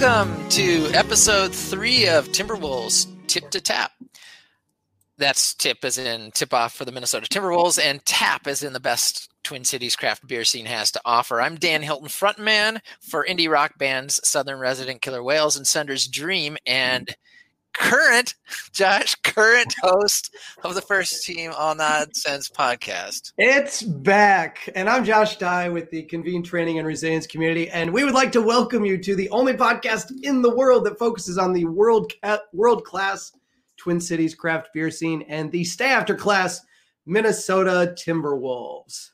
Welcome to episode three of Timberwolves Tip to Tap. That's tip as in tip off for the Minnesota Timberwolves, and tap as in the best Twin Cities craft beer scene has to offer. I'm Dan Hilton, frontman for indie rock bands Southern Resident Killer Whales and Sunder's Dream, and current Josh, current host of the First Team All Nonsense podcast. It's back, and I'm Josh Dye with the Convene Training and Resilience Community, and we would like to welcome you to the only podcast in the world that focuses on the world world class Twin Cities craft beer scene and the stay after class Minnesota Timberwolves.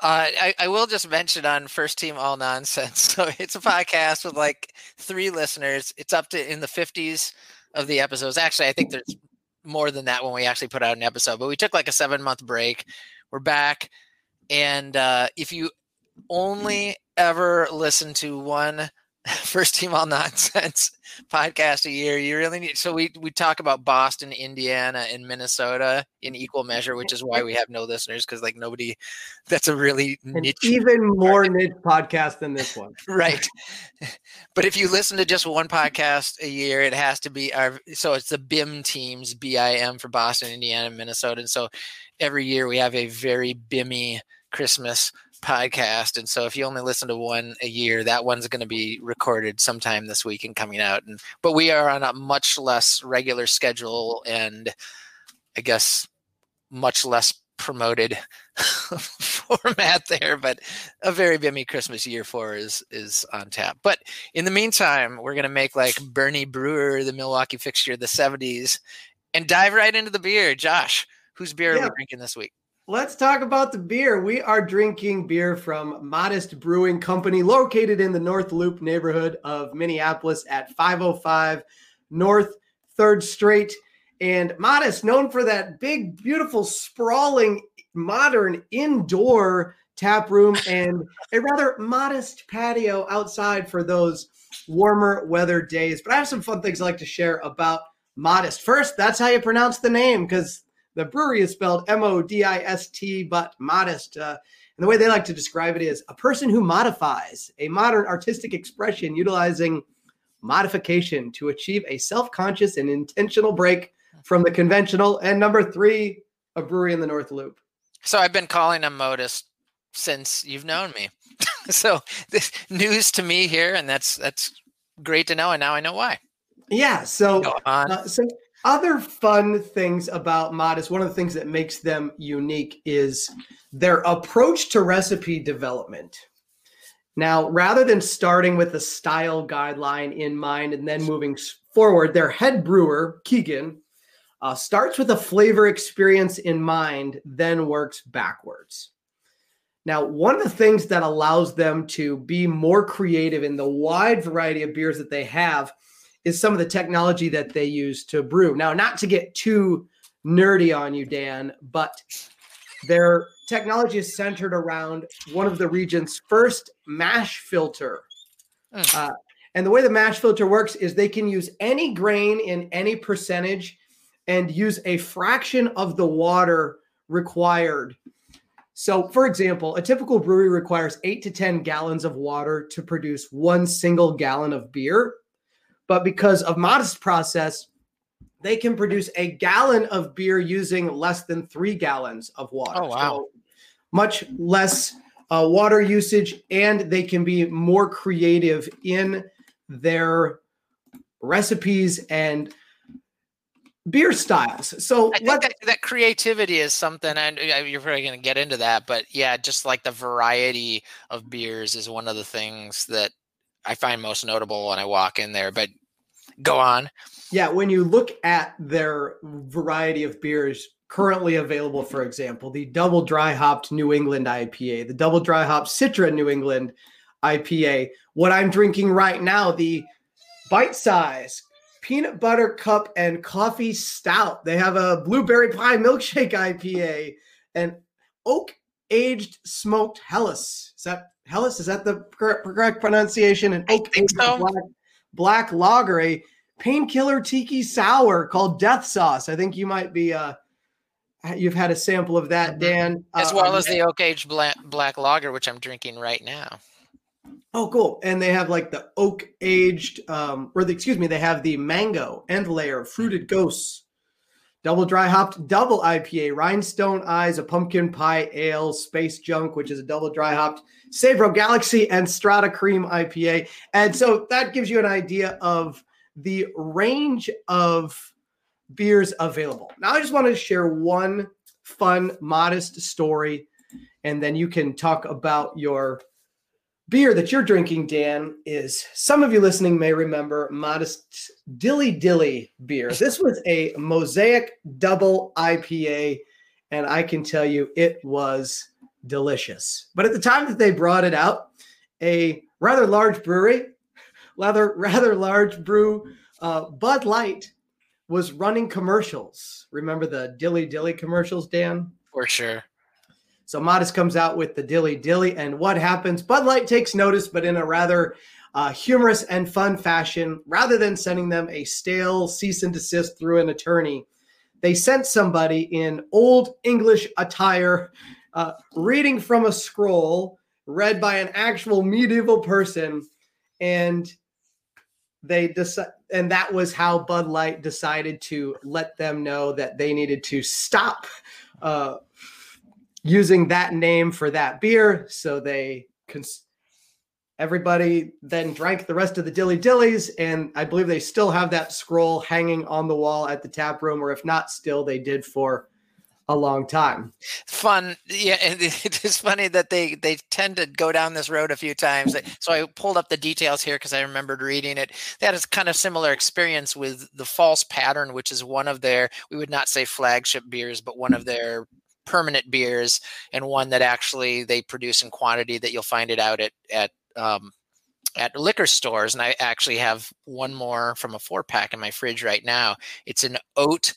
Uh, I, I, will just mention on First Team All Nonsense. So it's a podcast with like three listeners. It's up to in the 50s of the episodes. Actually, I think there's more than that when we actually put out an episode, but we took like a seven month break. We're back. And uh, if you only ever listen to one first team all nonsense podcast a year. You really need. So we we talk about Boston, Indiana, and Minnesota in mm-hmm. equal measure, which is why we have no listeners because like nobody. That's a really niche, even more niche podcast than this one, right? But if you listen to just one podcast a year, it has to be our. So it's the BIM teams, B I M for Boston, Indiana, Minnesota, and so every year we have a very BIMmy Christmas podcast and so if you only listen to one a year that one's going to be recorded sometime this week and coming out and but we are on a much less regular schedule and i guess much less promoted format there but a very bimmy christmas year for is is on tap. But in the meantime we're going to make like bernie brewer the milwaukee fixture of the 70s and dive right into the beer. Josh whose beer yeah. are we drinking this week Let's talk about the beer. We are drinking beer from Modist Brewing Company, located in the North Loop neighborhood of Minneapolis at 505 North 3rd Street. And Modist, known for that big, beautiful, sprawling, modern indoor tap room and a rather modest patio outside for those warmer weather days. But I have some fun things I'd like to share about Modist. First, that's how you pronounce the name because the brewery is spelled M O D I S T, but modest. Uh, and the way they like to describe it is a person who modifies a modern artistic expression utilizing modification to achieve a self conscious and intentional break from the conventional. And number three, a brewery in the North Loop. So I've been calling them modest since you've known me. so this news to me here, and that's that's great to know. And now I know why. Yeah. So, uh, so other fun things about Modist, one of the things that makes them unique is their approach to recipe development. Now, rather than starting with a style guideline in mind and then moving forward, their head brewer, Keegan, uh, starts with a flavor experience in mind, then works backwards. Now, one of the things that allows them to be more creative in the wide variety of beers that they have is some of the technology that they use to brew. Now, not to get too nerdy on you, Dan, but their technology is centered around one of the region's first mash filter. Mm. Uh, and the way the mash filter works is they can use any grain in any percentage and use a fraction of the water required. So, for example, a typical brewery requires eight to 10 gallons of water to produce one single gallon of beer. But because of Modist process, they can produce a gallon of beer using less than three gallons of water. Oh, wow. So much less uh, water usage, and they can be more creative in their recipes and beer styles. So I think that, that, creativity is something, and you're probably going to get into that, but yeah, just like the variety of beers is one of the things that I find most notable when I walk in there. But go on. Yeah, when you look at their variety of beers currently available, for example, the double dry hopped New England IPA, the double dry hopped Citra New England IPA, what I'm drinking right now, the bite size peanut butter cup and coffee stout. They have a blueberry pie milkshake IPA and oak aged smoked Helles. Is that Helles? Is that the correct, correct pronunciation? And oak aged so. black black lager, a painkiller tiki sour called Death Sauce. I think you might be uh you've had a sample of that, mm-hmm. Dan. As uh, well as the oak aged black, black lager, which I'm drinking right now. Oh, cool. And they have like the oak aged, um, or the, excuse me, they have the mango end layer, fruited ghosts, double dry hopped, double IPA, rhinestone eyes, a pumpkin pie ale, space junk, which is a double dry hopped, Sabro Galaxy, and Strata Cream IPA. And so that gives you an idea of the range of beers available. Now, I just want to share one fun, modest story, and then you can talk about your beer that you're drinking, Dan, is some of you listening may remember Modist Dilly Dilly beer. This was a Mosaic double IPA, and I can tell you it was delicious. But at the time that they brought it out, a rather large brewery, rather rather large brew, uh, Bud Light was running commercials. Remember the Dilly Dilly commercials, Dan? For sure. So Modist comes out with the Dilly Dilly, and what happens? Bud Light takes notice, but in a rather uh, humorous and fun fashion. Rather than sending them a stale cease and desist through an attorney, they sent somebody in old English attire, uh, reading from a scroll read by an actual medieval person, and they decided and that was how Bud Light decided to let them know that they needed to stop uh, using that name for that beer. So they cons- everybody then drank the rest of the dilly dillies, and I believe they still have that scroll hanging on the wall at the tap room, or if not, still they did for a long time. Fun, yeah. It's funny that they they tend to go down this road a few times. So I pulled up the details here because I remembered reading it. They had a kind of similar experience with the False Pattern, which is one of their we would not say flagship beers, but one of their permanent beers, and one that actually they produce in quantity that you'll find it out at at um, at liquor stores. And I actually have one more from a four pack in my fridge right now. It's an oat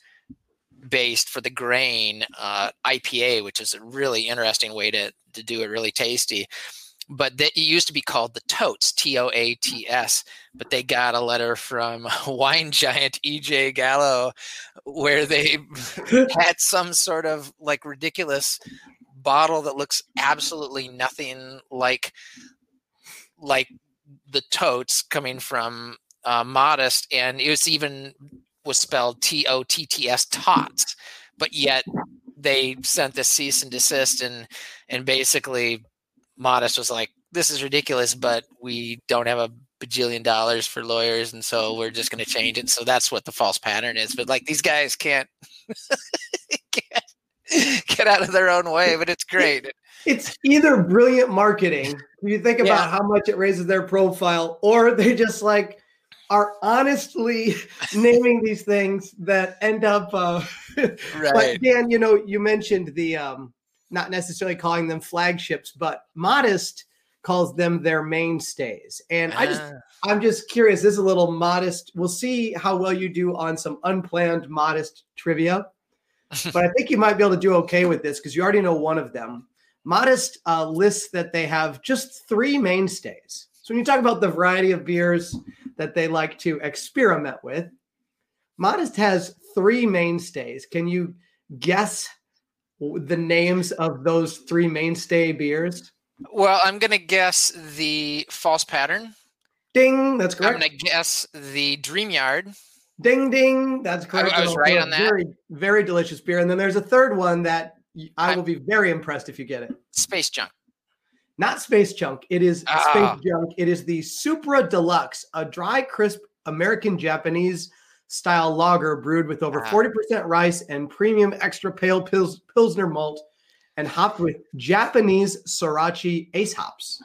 based for the grain uh, IPA, which is a really interesting way to to do it, really tasty. But that it used to be called the Totes, T O A T S. But they got a letter from wine giant EJ Gallo where they had some sort of like ridiculous bottle that looks absolutely nothing like like the totes coming from uh, Modist and it was even was spelled T O T T S tots, but yet they sent the cease and desist and and basically Modist was like, "This is ridiculous, but we don't have a bajillion dollars for lawyers, and so we're just going to change it." So that's what the false pattern is. But like these guys can't, can't get out of their own way, but it's great. It's either brilliant marketing. You think about yeah. how much it raises their profile, or they just like are honestly naming these things that end up uh right. but Dan, you know, you mentioned the um not necessarily calling them flagships, but Modist calls them their mainstays. And I just ah. I'm just curious, this is a little modest. We'll see how well you do on some unplanned modest trivia. but I think you might be able to do okay with this because you already know one of them. Modist uh, lists that they have just three mainstays. So when you talk about the variety of beers that they like to experiment with, Modist has three mainstays. Can you guess the names of those three mainstay beers? Well, I'm going to guess the false pattern. Ding, that's correct. I'm going to guess the Dream Yard. Ding, ding, that's correct. I, I was right on that. Very, very delicious beer. And then there's a third one that I will be very impressed if you get it. Space Junk not Space Junk. It is ah. Space Junk. It is the Supra Deluxe, a dry, crisp American Japanese style lager brewed with over ah. 40% rice and premium extra pale pils- Pilsner malt and hopped with Japanese Sorachi ace hops.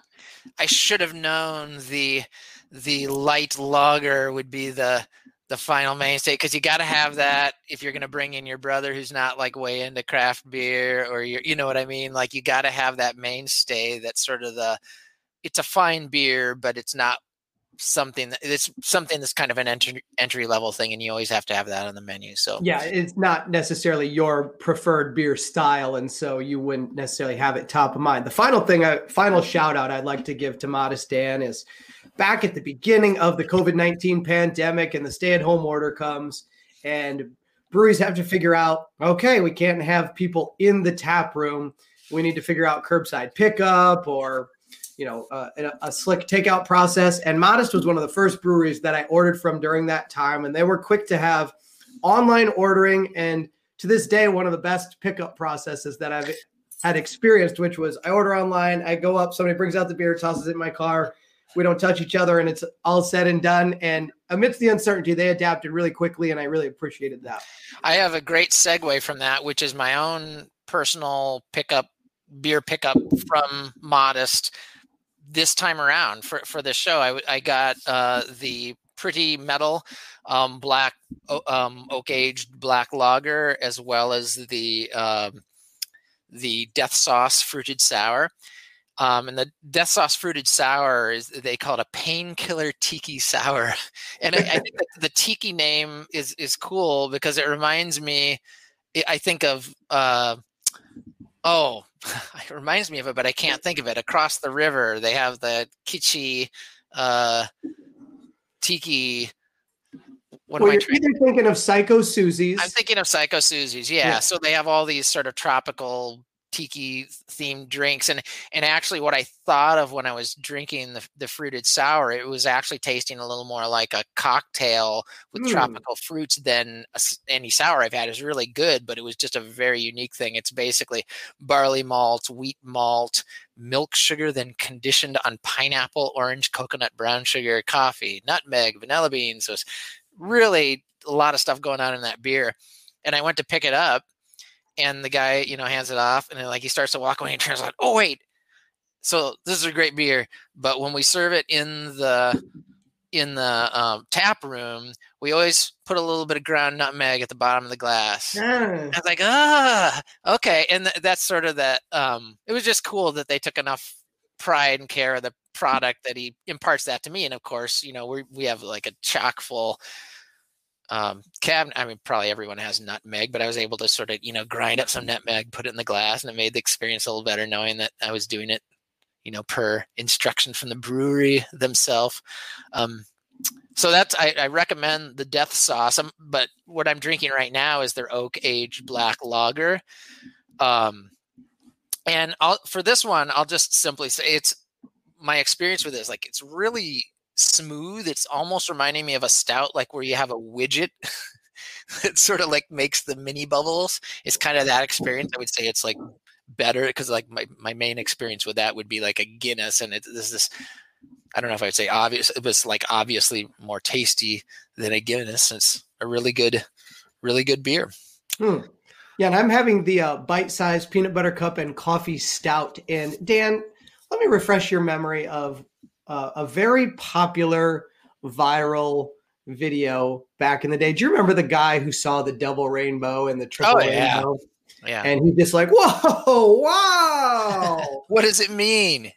I should have known the the light lager would be the the final mainstay because you got to have that if you're going to bring in your brother who's not like way into craft beer or you you know what I mean? Like you got to have that mainstay that's sort of the it's a fine beer but it's not something that it's something that's kind of an entry entry level thing and you always have to have that on the menu so. Yeah it's not necessarily your preferred beer style and so you wouldn't necessarily have it top of mind. The final thing I, final shout out i'd like to give to Modist dan is back at the beginning of the covid-19 pandemic and the stay-at-home order comes and breweries have to figure out okay we can't have people in the tap room. We need to figure out curbside pickup or you know, uh, a, a, slick takeout process. And Modist was one of the first breweries that I ordered from during that time, and they were quick to have online ordering. And to this day, one of the best pickup processes that I've had experienced, which was I order online, I go up, somebody brings out the beer, tosses it in my car. We don't touch each other, and it's all said and done. And amidst the uncertainty, they adapted really quickly, and I really appreciated that. I have a great segue from that, which is my own personal pickup beer pickup from Modist this time around for for this show. I I got uh, the pretty metal um, black um, oak aged black lager as well as the um, the death sauce fruited sour. Um, and the death sauce fruited sour is they call it a painkiller tiki sour, and I, I think the tiki name is is cool because it reminds me. I think of uh, oh, it reminds me of it, but I can't think of it. Across the river, they have the kitschy uh, tiki. What well, am I either thinking of Psycho Suzi's. I'm thinking of Psycho Suzi's. Yeah. yeah. So they have all these sort of tropical tiki themed drinks and and actually what i thought of when i was drinking the, the fruited sour it was actually tasting a little more like a cocktail with mm. tropical fruits than a, any sour i've had is really good but it was just a very unique thing it's basically barley malt wheat malt milk sugar then conditioned on pineapple orange coconut brown sugar coffee nutmeg vanilla beans it's really a lot of stuff going on in that beer and i went to pick it up and the guy you know hands it off and then like he starts to walk away and turns like oh wait so this is a great beer but when we serve it in the in the um, tap room we always put a little bit of ground nutmeg at the bottom of the glass yeah. i was like ah okay and th- that's sort of that um, it was just cool that they took enough pride and care of the product that he imparts that to me and of course you know we we have like a chock full um, cabinet. I mean, probably everyone has nutmeg, but I was able to sort of, you know, grind up some nutmeg, put it in the glass, and it made the experience a little better knowing that I was doing it, you know, per instruction from the brewery themselves. Um, so that's I, I, recommend the Death Sauce. Um, but what I'm drinking right now is their oak aged black lager. Um, and I'll, for this one, I'll just simply say it's my experience with this. Like it's really smooth. It's almost reminding me of a stout, like where you have a widget that sort of like makes the mini bubbles. It's kind of that experience. I would say it's like better because like my, my main experience with that would be like a Guinness, and it, this is I don't know if I'd say obvious. It was like obviously more tasty than a Guinness. It's a really good, really good beer. Hmm. Yeah, and I'm having the uh, bite-sized peanut butter cup and coffee stout. And Dan, let me refresh your memory of uh, a very popular viral video back in the day. Do you remember the guy who saw the double rainbow and the triple oh, yeah. rainbow? Yeah. And he just like, whoa, wow. what does it mean?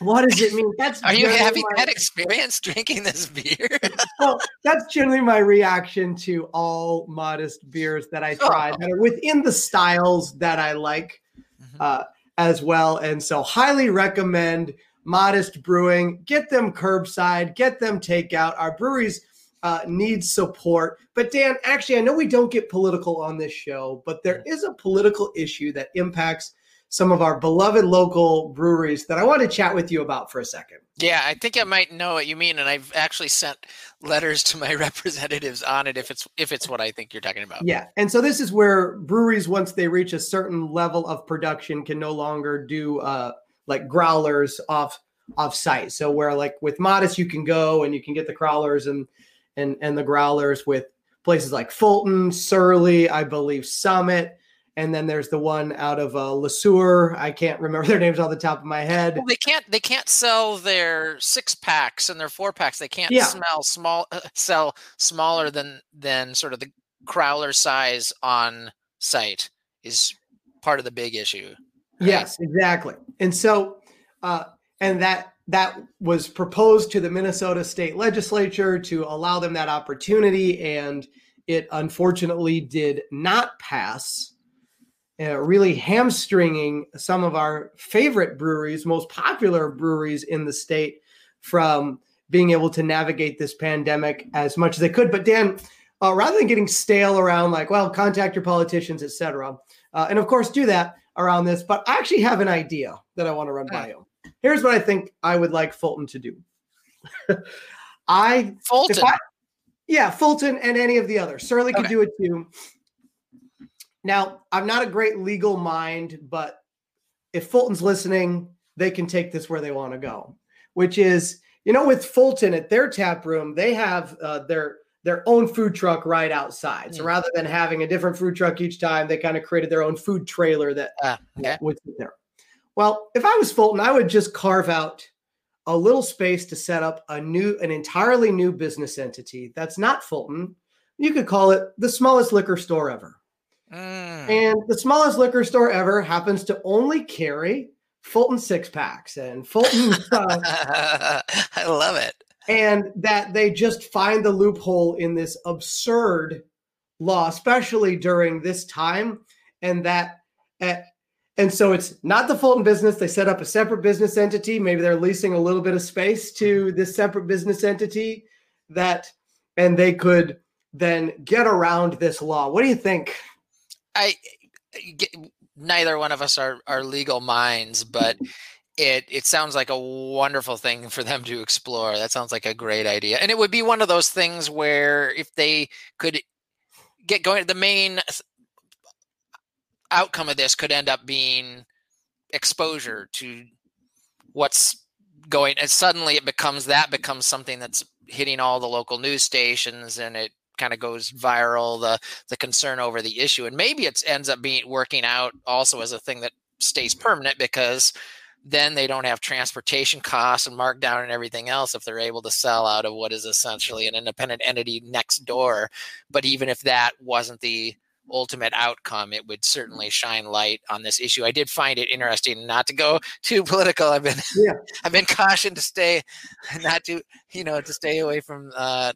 What does it mean? That's are you having my... that experience drinking this beer? well, that's generally my reaction to all Modist beers that I try oh. that are within the styles that I like mm-hmm. uh, as well. And so, highly recommend Modist Brewing. Get them curbside, get them takeout. Our breweries uh, need support. But Dan, actually, I know we don't get political on this show, but there is a political issue that impacts some of our beloved local breweries that I want to chat with you about for a second. Yeah, I think I might know what you mean, and I've actually sent letters to my representatives on it if it's if it's what I think you're talking about. Yeah, and so this is where breweries, once they reach a certain level of production, can no longer do uh, like growlers off off site. So where like with Modist, you can go and you can get the crawlers and and and the growlers with places like Fulton, Surly, I believe Summit. And then there's the one out of uh, LeSueur. I can't remember their names off the top of my head. Well, they can't. They can't sell their six packs and their four packs. They can't yeah. smell small. Uh, sell smaller than than sort of the crowler size on site is part of the big issue. Yes, exactly. And so, uh, and that that was proposed to the Minnesota state legislature to allow them that opportunity, and it unfortunately did not pass. Uh, really hamstringing some of our favorite breweries, most popular breweries in the state, from being able to navigate this pandemic as much as they could. But Dan, uh, rather than getting stale around like, well, contact your politicians, etc., uh, and of course do that around this, but I actually have an idea that I want to run by you. here's what I think I would like Fulton to do. I Fulton. I, yeah, Fulton and any of the others. Surly could okay. do it too. Now, I'm not a great legal mind, but if Fulton's listening, they can take this where they want to go, which is, you know, with Fulton at their tap room, they have uh, their their own food truck right outside. So mm. rather than having a different food truck each time, they kind of created their own food trailer that uh, would sit there. Well, if I was Fulton, I would just carve out a little space to set up a new, an entirely new business entity that's not Fulton. You could call it the smallest liquor store ever. Mm. And the smallest liquor store ever happens to only carry Fulton six packs and Fulton. Uh, I love it. And that they just find the loophole in this absurd law, especially during this time. And that, uh, and so it's not the Fulton business. They set up a separate business entity. Maybe they're leasing a little bit of space to this separate business entity that, and they could then get around this law. What do you think? I neither one of us are are legal minds, but it it sounds like a wonderful thing for them to explore. That sounds like a great idea, and it would be one of those things where if they could get going, the main outcome of this could end up being exposure to what's going and suddenly it becomes that becomes something that's hitting all the local news stations and it kind of goes viral the the concern over the issue and maybe it ends up being working out also as a thing that stays permanent because then they don't have transportation costs and markdown and everything else if they're able to sell out of what is essentially an independent entity next door but even if that wasn't the ultimate outcome, it would certainly shine light on this issue. I did find it interesting not to go too political. I've been yeah. I've been cautioned to stay not to you know to stay away from uh,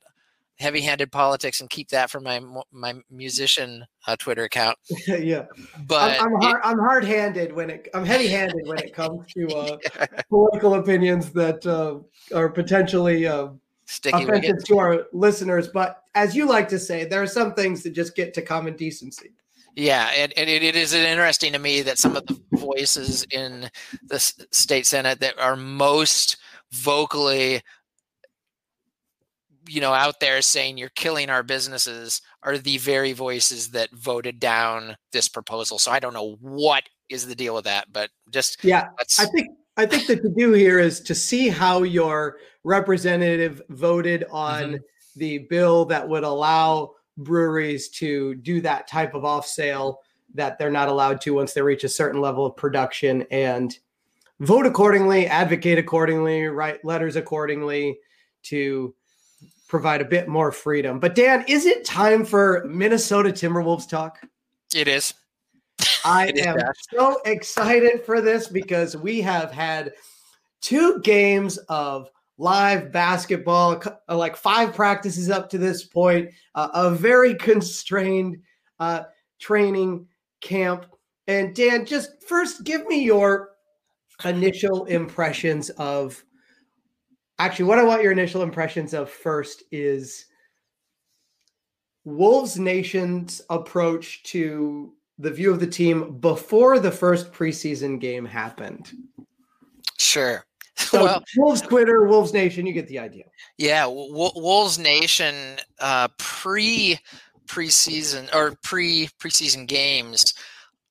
heavy-handed politics and keep that for my my musician uh, Twitter account. yeah, but I'm, I'm, hard, I'm hard-handed when it I'm heavy-handed when it comes to uh, yeah. political opinions that uh, are potentially uh, Sticky offensive to our listeners. But as you like to say, there are some things that just get to common decency. Yeah, and, and it, it is interesting to me that some of the voices in the state senate that are most vocally you know out there saying you're killing our businesses are the very voices that voted down this proposal so i don't know what is the deal with that but just yeah i think i think that to do here is to see how your representative voted on mm-hmm. the bill that would allow breweries to do that type of off sale that they're not allowed to once they reach a certain level of production and vote accordingly advocate accordingly write letters accordingly to provide a bit more freedom. But Dan, is it time for Minnesota Timberwolves talk? It is. I it am is so excited for this because we have had two games of live basketball, uh, like five practices up to this point, uh, a very constrained uh, training camp. And Dan, just first give me your initial impressions of actually, what I want your initial impressions of first is Wolves Nation's approach to the view of the team before the first preseason game happened. Sure. So well, Wolves Twitter, Wolves Nation, you get the idea. Yeah, w- Wolves Nation uh, pre preseason or pre preseason games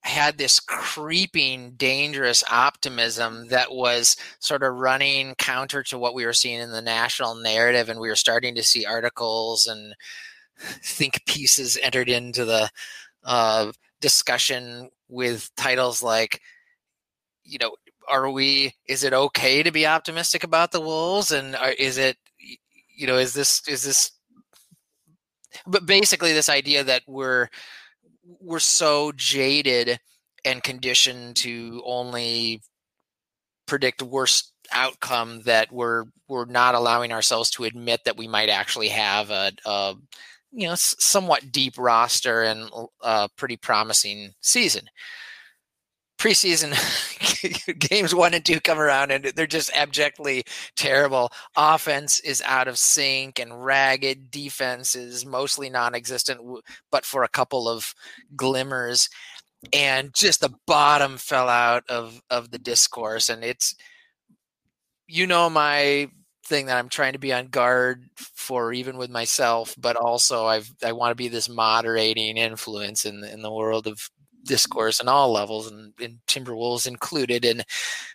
had this creeping, dangerous optimism that was sort of running counter to what we were seeing in the national narrative. And we were starting to see articles and think pieces entered into the uh, discussion with titles like, you know, are we, is it okay to be optimistic about the Wolves? And are, is it, you know, is this, is this, but basically this idea that we're, we're so jaded and conditioned to only predict worst outcome that we're we're not allowing ourselves to admit that we might actually have a, a you know somewhat deep roster and a pretty promising season preseason games one and two come around and they're just abjectly terrible. Offense is out of sync and ragged. Defense is mostly non existent, but for a couple of glimmers. And just the bottom fell out of, of the discourse. And it's you know my thing that I'm trying to be on guard for even with myself, but also I've I want to be this moderating influence in in the world of discourse and all levels and, and Timberwolves included. And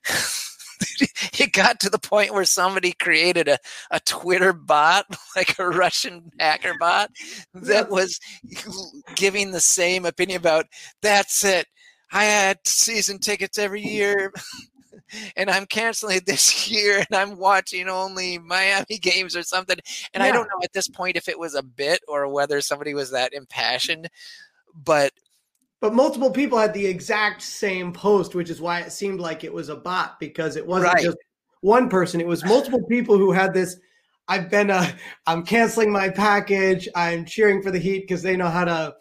it got to the point where somebody created a, a Twitter bot, like a Russian hacker bot, that was giving the same opinion about that's it. I had season tickets every year and I'm canceling this year and I'm watching only Miami games or something. And yeah. I don't know at this point if it was a bit or whether somebody was that impassioned, but but multiple people had the exact same post, which is why it seemed like it was a bot because it wasn't right. just one person. It was multiple people who had this. I've been, uh, I'm canceling my package. I'm cheering for the Heat because they know how to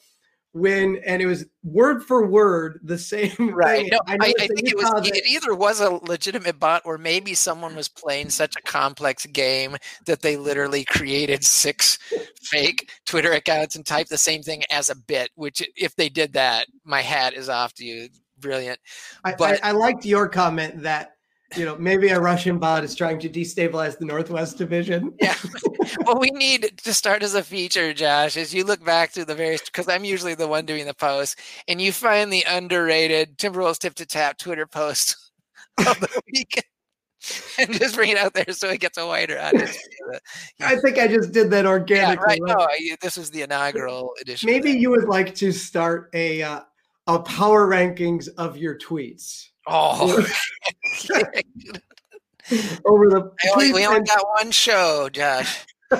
win, and it was word for word the same right. thing. No, I, I, I think it was it either was a legitimate bot or maybe someone was playing such a complex game that they literally created six fake Twitter accounts and type the same thing as a bit. Which, if they did that, my hat is off to you. Brilliant. But I, I liked your comment that you know, maybe a Russian bot is trying to destabilize the Northwest Division. yeah. What we need to start as a feature, Josh, is you look back through the various, because I'm usually the one doing the post, and you find the underrated Timberwolves tip to tap Twitter post of the week. and just bring it out there so it gets a wider audience. I think I just did that organically. Yeah, right. No, this was the inaugural edition. Maybe you would like to start a uh, a power rankings of your tweets. Oh, over the. Only, we only got one show, Josh. uh,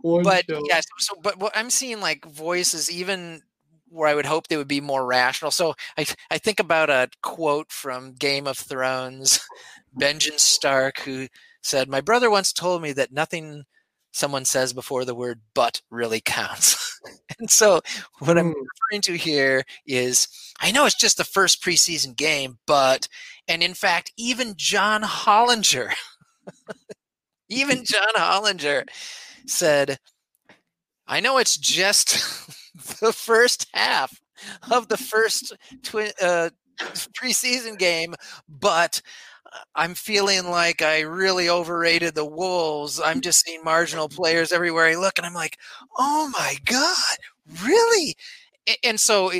one but show. yeah, so, so but what I'm seeing like voices even where I would hope they would be more rational. So I I think about a quote from Game of Thrones, Benjen Stark, who said, "My brother once told me that nothing someone says before the word but really counts. and so what I'm hmm. referring to here is I know it's just the first preseason game, but and in fact, even John Hollinger, even John Hollinger said, I know it's just the first half of the first twi- uh, preseason game, but I'm feeling like I really overrated the Wolves. I'm just seeing marginal players everywhere I look, and I'm like, oh my god, really? And so,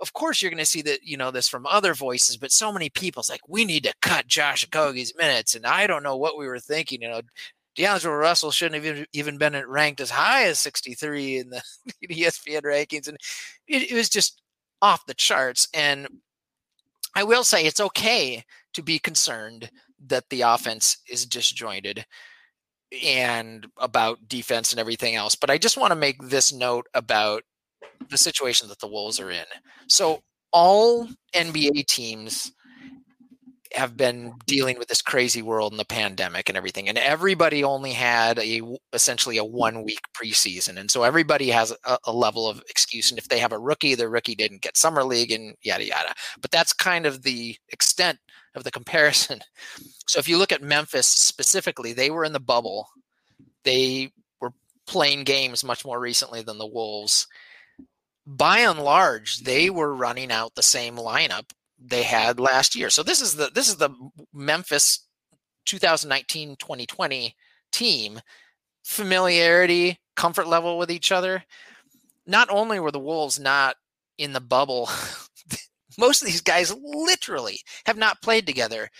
of course, you're going to see that you know this from other voices, but so many people's like, we need to cut Josh Okogie's minutes, and I don't know what we were thinking. You know, D'Angelo Russell shouldn't have even been ranked as high as 63 in the ESPN rankings, and it, it was just off the charts. And I will say it's okay to be concerned that the offense is disjointed and about defense and everything else. But I just want to make this note about the situation that the Wolves are in. So all NBA teams have been dealing with this crazy world and the pandemic and everything and everybody only had a essentially a one week preseason and so everybody has a, a, level of excuse and if they have a rookie the rookie didn't get summer league and yada yada. But that's kind of the extent of the comparison. So if you look at memphis specifically they were in the bubble. They were playing games much more recently than the wolves. By and large they were running out the same lineup they had last year. So this is the this is the Memphis 2019-2020 team. Familiarity, comfort level with each other. Not only were the Wolves not in the bubble, most of these guys literally have not played together.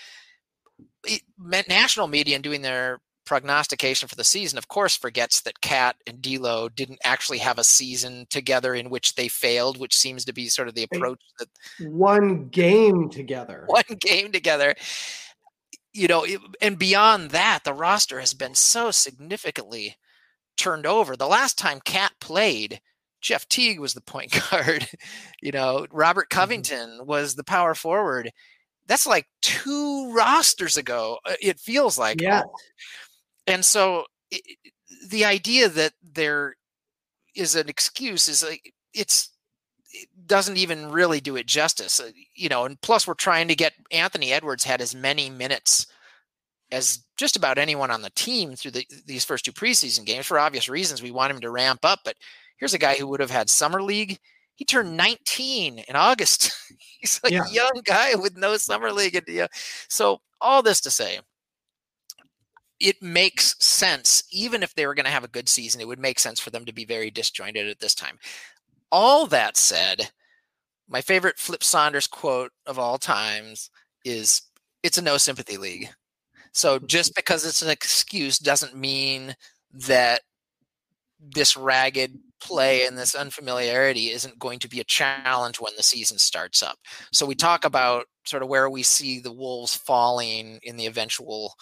National media and doing their prognostication for the season, of course, forgets that KAT and D'Lo didn't actually have a season together in which they failed, which seems to be sort of the approach that one game together, one game together. You know, and beyond that, the roster has been so significantly turned over. The last time KAT played, Jeff Teague was the point guard. you know, Robert mm-hmm. Covington mm-hmm. was the power forward. That's like two rosters ago. Uh, it feels like. Yeah. And so it, the idea that there is an excuse is like it's it doesn't even really do it justice, uh, you know. And plus, we're trying to get Anthony Edwards had as many minutes as just about anyone on the team through the, these first two preseason games for obvious reasons. We want him to ramp up, but here's a guy who would have had summer league. He turned 19 in August. He's a yeah. young guy with no summer league. Idea. So all this to say, it makes sense. Even if they were going to have a good season, it would make sense for them to be very disjointed at this time. All that said, my favorite Flip Saunders quote of all times is it's a no sympathy league. So just because it's an excuse doesn't mean that this ragged play and this unfamiliarity isn't going to be a challenge when the season starts up. So we talk about sort of where we see the Wolves falling in the eventual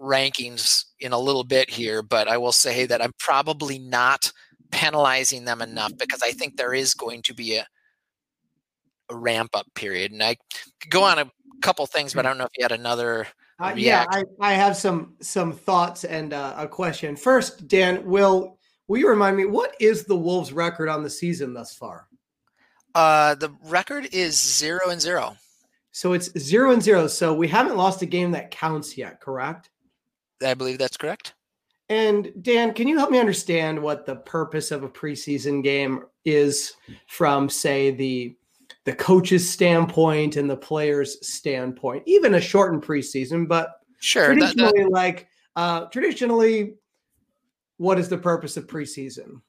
rankings in a little bit here, but I will say that I'm probably not penalizing them enough because I think there is going to be a, a ramp up period. And I could go on a couple things, but I don't know if you had another. Uh, yeah, I, I, have some some thoughts and uh, a question. First, Dan, will will you remind me what is the Wolves' record on the season thus far? Uh, the record is zero and zero. So it's zero and zero. So we haven't lost a game that counts yet, correct? I believe that's correct. And Dan, can you help me understand what the purpose of a preseason game is from, say, the the coach's standpoint and the player's standpoint, even a shortened preseason, but sure, traditionally, that, that, like uh, traditionally, what is the purpose of preseason?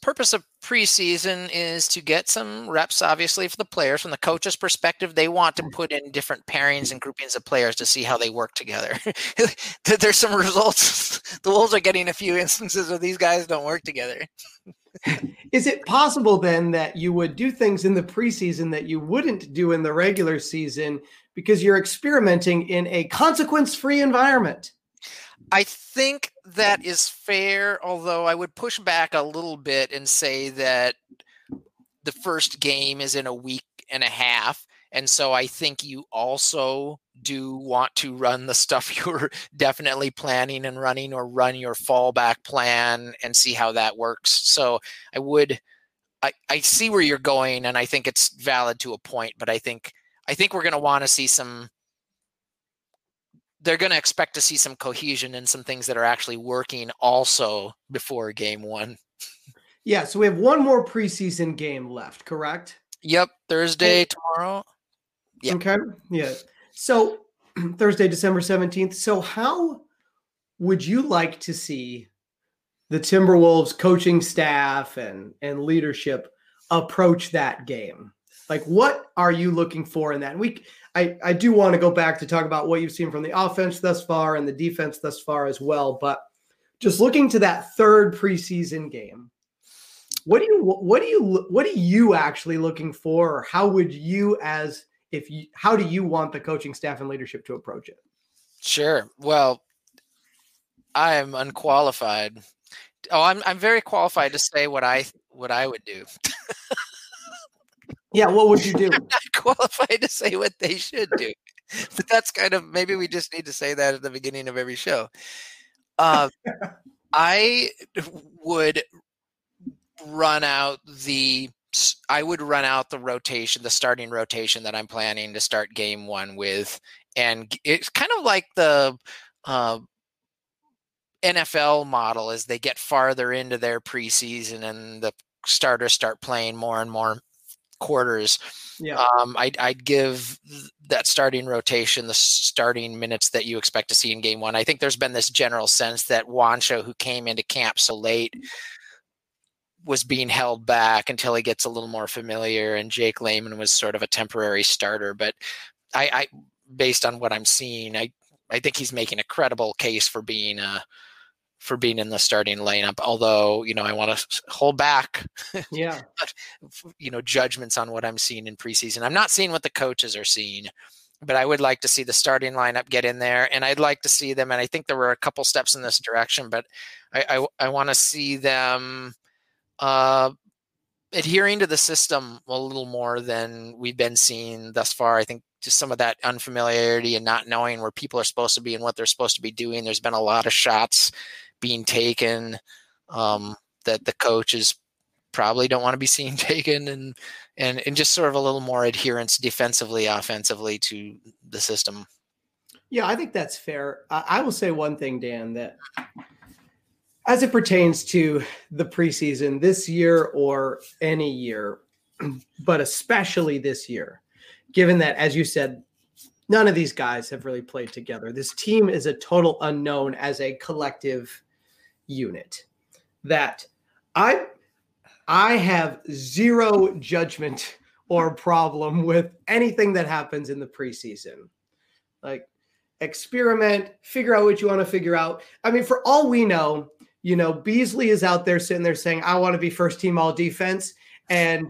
purpose of preseason is to get some reps obviously for the players. From the coach's perspective they want to hmm. put in different pairings and groupings of players to see how they work together. There's some results. The wolves are getting a few instances where these guys don't work together. Is it possible then that you would do things in the preseason that you wouldn't do in the regular season because you're experimenting in a consequence free environment? I think that is fair, although I would push back a little bit and say that the first game is in a week and a half. And so I think you also do want to run the stuff you're definitely planning and running or run your fallback plan and see how that works. So I would I, I see where you're going and I think it's valid to a point, but I think I think we're gonna want to see some they're going to expect to see some cohesion and some things that are actually working also before game one. Yeah, so we have one more preseason game left, correct? Yep, Thursday tomorrow. Yeah. Okay. Yeah. So Thursday, December 17th. So how would you like to see the Timberwolves coaching staff and and leadership approach that game? Like what are you looking for in that? And we I, I do want to go back to talk about what you've seen from the offense thus far and the defense thus far as well. But just looking to that third preseason game, what do you what do you what are you actually looking for, or how would you as if you how do you want the coaching staff and leadership to approach it? Sure. Well, I am unqualified. Oh, I'm I'm very qualified to say what I what I would do. Yeah, what would you do? I'm not qualified to say what they should do. but that's kind of maybe we just need to say that at the beginning of every show. Uh, I would run out the I would run out the rotation, the starting rotation that I'm planning to start game one with, and it's kind of like the uh, NFL model as they get farther into their preseason and the starters start playing more and more quarters. Yeah. Um, I'd, I'd give that starting rotation the starting minutes that you expect to see in game one. I think there's been this general sense that Juancho, who came into camp so late, was being held back until he gets a little more familiar, and Jake Layman was sort of a temporary starter. But I, I based on what I'm seeing, I I think he's making a credible case for being a for being in the starting lineup. Although, you know, I want to hold back, yeah, you know, judgments on what I'm seeing in preseason. I'm not seeing what the coaches are seeing, but I would like to see the starting lineup get in there, and I'd like to see them. And I think there were a couple steps in this direction, but I I, I want to see them. Uh, adhering to the system a little more than we've been seeing thus far. I think just some of that unfamiliarity and not knowing where people are supposed to be and what they're supposed to be doing. There's been a lot of shots being taken um, that the coaches probably don't want to be seen taken and and and just sort of a little more adherence defensively offensively to the system yeah i think that's fair i will say one thing dan that as it pertains to the preseason this year or any year but especially this year, given that, as you said, none of these guys have really played together. This team is a total unknown as a collective unit. That I I have zero judgment or problem with anything that happens in the preseason. Like experiment, figure out what you want to figure out. I mean, for all we know, you know, Beasley is out there sitting there saying, I want to be first team all defense. And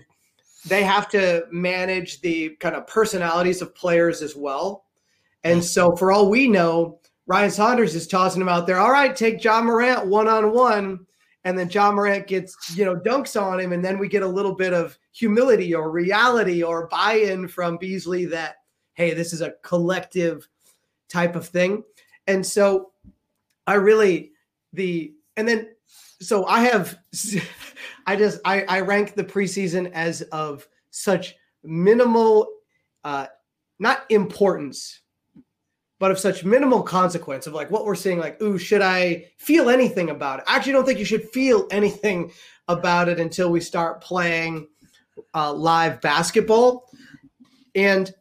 they have to manage the kind of personalities of players as well. And so, for all we know, Ryan Saunders is tossing him out there. All right, take Ja Morant one on one. And then Ja Morant gets, you know, dunks on him. And then we get a little bit of humility or reality or buy in from Beasley that, hey, this is a collective type of thing. And so, I really, the, and then, so I have, I just I, I rank the preseason as of such minimal, uh, not importance, but of such minimal consequence of like what we're seeing. Like, ooh, should I feel anything about it? I actually don't think you should feel anything about it until we start playing uh, live basketball, and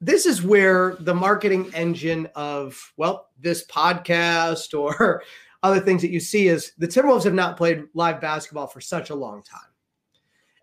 this is where the marketing engine of well this podcast or other things that you see is the Timberwolves have not played live basketball for such a long time.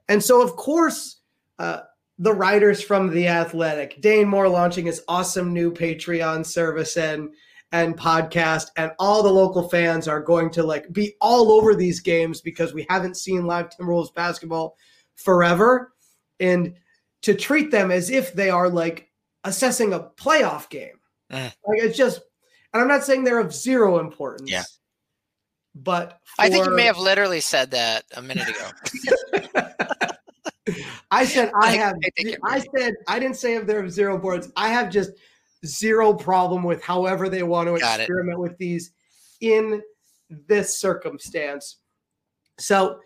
And so, of course, uh, the writers from The Athletic, Dane Moore launching his awesome new Patreon service and and podcast, and all the local fans are going to like be all over these games because we haven't seen live Timberwolves basketball forever. And to treat them as if they are like assessing a playoff game. Uh. Like it's just, and I'm not saying they're of zero importance. Yeah. But for... I think you may have literally said that a minute ago. I said I have. I, I said I didn't say if there are zero boards. I have just zero problem with however they want to Got experiment it. with these in this circumstance. So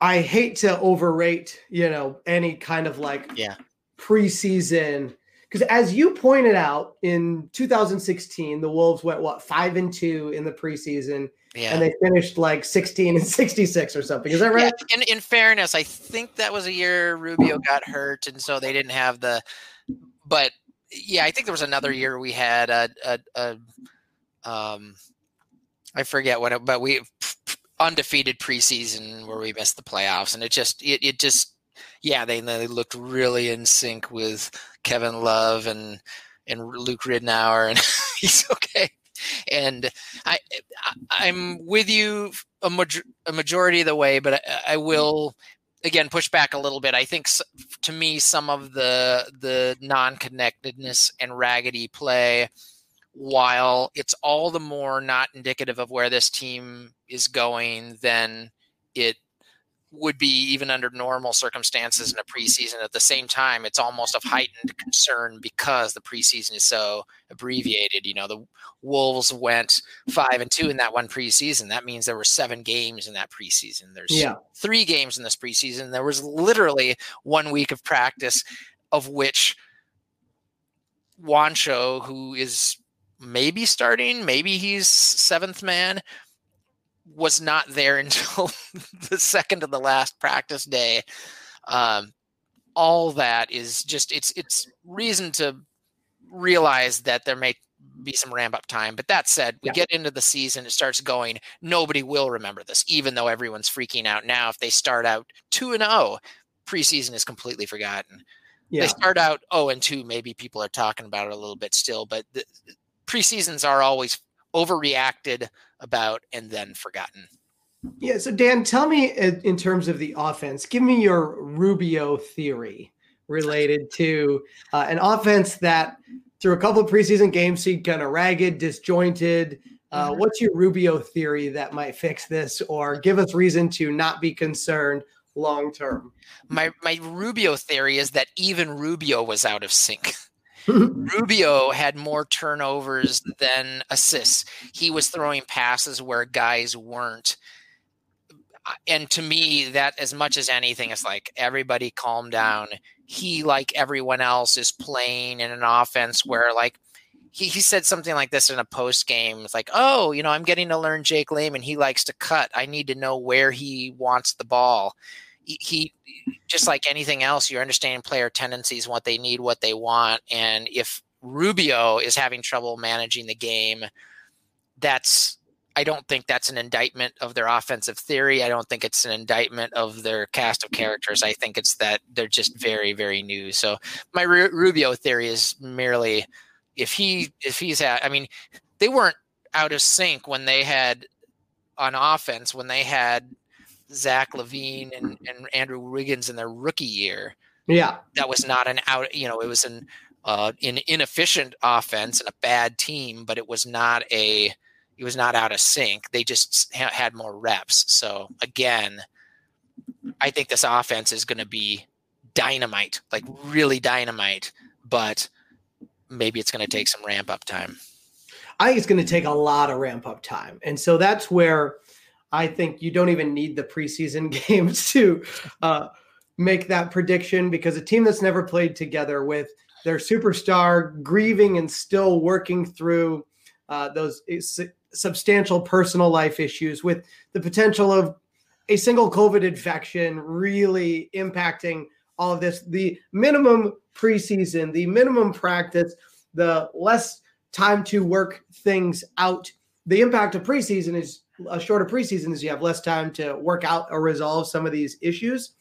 I hate to overrate, you know, any kind of like yeah preseason because as you pointed out in 2016, the Wolves went what five and two in the preseason, yeah. and they finished like 16 and 66 or something. Is that right? Yeah. In, in fairness, I think that was a year Rubio got hurt, and so they didn't have the. But yeah, I think there was another year we had a, a, a um, I forget what, it, but we undefeated preseason where we missed the playoffs, and it just it, it just yeah, they they looked really in sync with Kevin Love and and Luke Ridnour, and he's okay. And I I'm with you a, major, a majority of the way, but I, I mm. will again push back a little bit. I think to me some of the the non-connectedness and raggedy play while it's all the more not indicative of where this team is going than it would be even under normal circumstances in a preseason. At the same time, it's almost of heightened concern because the preseason is so abbreviated. You know, the Wolves went five and two in that one preseason. That means there were seven games in that preseason. There's yeah. three games in this preseason. There was literally one week of practice, of which Juancho, who is maybe starting, maybe he's seventh man, was not there until the second to the last practice day. Um, all that is just it's it's reason to realize that there may be some ramp up time. But that said, we yeah. get into the season, it starts going. Nobody will remember this, even though everyone's freaking out now. If they start out two and zero, oh, preseason is completely forgotten. Yeah. They start out zero oh and two, maybe people are talking about it a little bit still, but the, preseasons are always overreacted about and then forgotten. Yeah. So, Dan, tell me in terms of the offense, give me your Rubio theory related to uh, an offense that through a couple of preseason games seemed kind of ragged, disjointed. Uh, mm-hmm. What's your Rubio theory that might fix this or give us reason to not be concerned long term? My my Rubio theory is that even Rubio was out of sync. Rubio had more turnovers than assists. He was throwing passes where guys weren't. And to me, that as much as anything, is like everybody calm down. He, like everyone else, is playing in an offense where, like, he, he said something like this in a post game. It's like, oh, you know, I'm getting to learn Jake Layman. He likes to cut. I need to know where he wants the ball he just like anything else, you're understanding player tendencies, what they need, what they want, and if Rubio is having trouble managing the game, that's I don't think that's an indictment of their offensive theory. I don't think it's an indictment of their cast of characters. I think it's that they're just very, very new. So my Rubio theory is merely if he if he's at. I mean, they weren't out of sync when they had on offense when they had Zach LaVine and, and Andrew Wiggins in their rookie year. Yeah, that was not an out. You know, it was an uh, an inefficient offense and a bad team, but it was not a it was not out of sync. They just ha- had more reps. So again, I think this offense is going to be dynamite, like really dynamite, but maybe it's going to take some ramp up time. I think it's going to take a lot of ramp up time. And so that's where I think you don't even need the preseason games to uh, make that prediction because a team that's never played together with their superstar grieving and still working through uh, those substantial personal life issues with the potential of a single COVID infection really impacting all of this. The minimum preseason, the minimum practice, the less time to work things out. The impact of preseason is a shorter preseason is you have less time to work out or resolve some of these issues.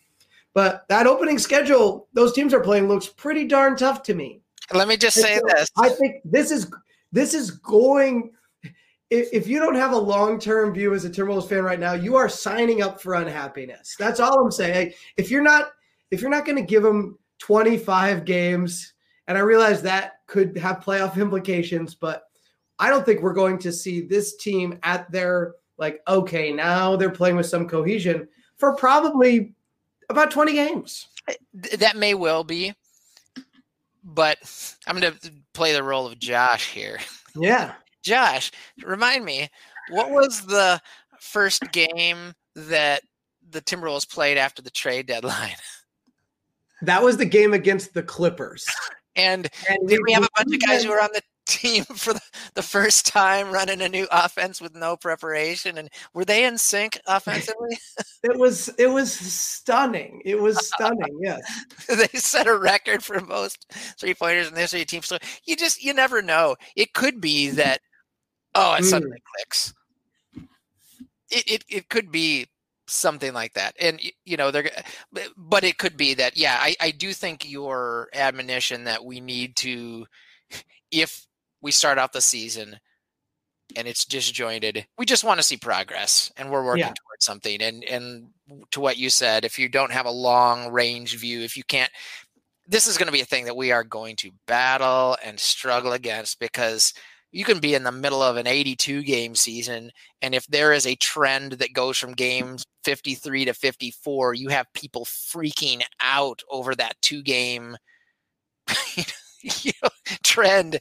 But that opening schedule, those teams are playing looks pretty darn tough to me. Let me just say so this. I think this is this is going if, if you don't have a long-term view as a Timberwolves fan right now, you are signing up for unhappiness. That's all I'm saying. If you're not if you're not going to give them 25 games, and I realize that could have playoff implications, but I don't think we're going to see this team at their like okay, now they're playing with some cohesion for probably about 20 games. That may well be. But I'm going to play the role of Josh here. Yeah. Josh, remind me, what was the first game that the Timberwolves played after the trade deadline? That was the game against the Clippers. And, and did we have a bunch of guys who were on the team for the, first time running a new offense with no preparation and were they in sync offensively? It was it was stunning. It was stunning yes. They set a record for most three pointers in the history of team so you just you never know. It could be that oh it suddenly mm. clicks. It, it it could be something like that and you know they're but it could be that yeah i i do think your admonition that we need to if we start out the season and it's disjointed. We just want to see progress and we're working yeah. towards something. And and to what you said, if you don't have a long range view, if you can't this is going to be a thing that we are going to battle and struggle against because you can be in the middle of an 82 game season and if there is a trend that goes from games 53 to 54 you have people freaking out over that two game you know, trend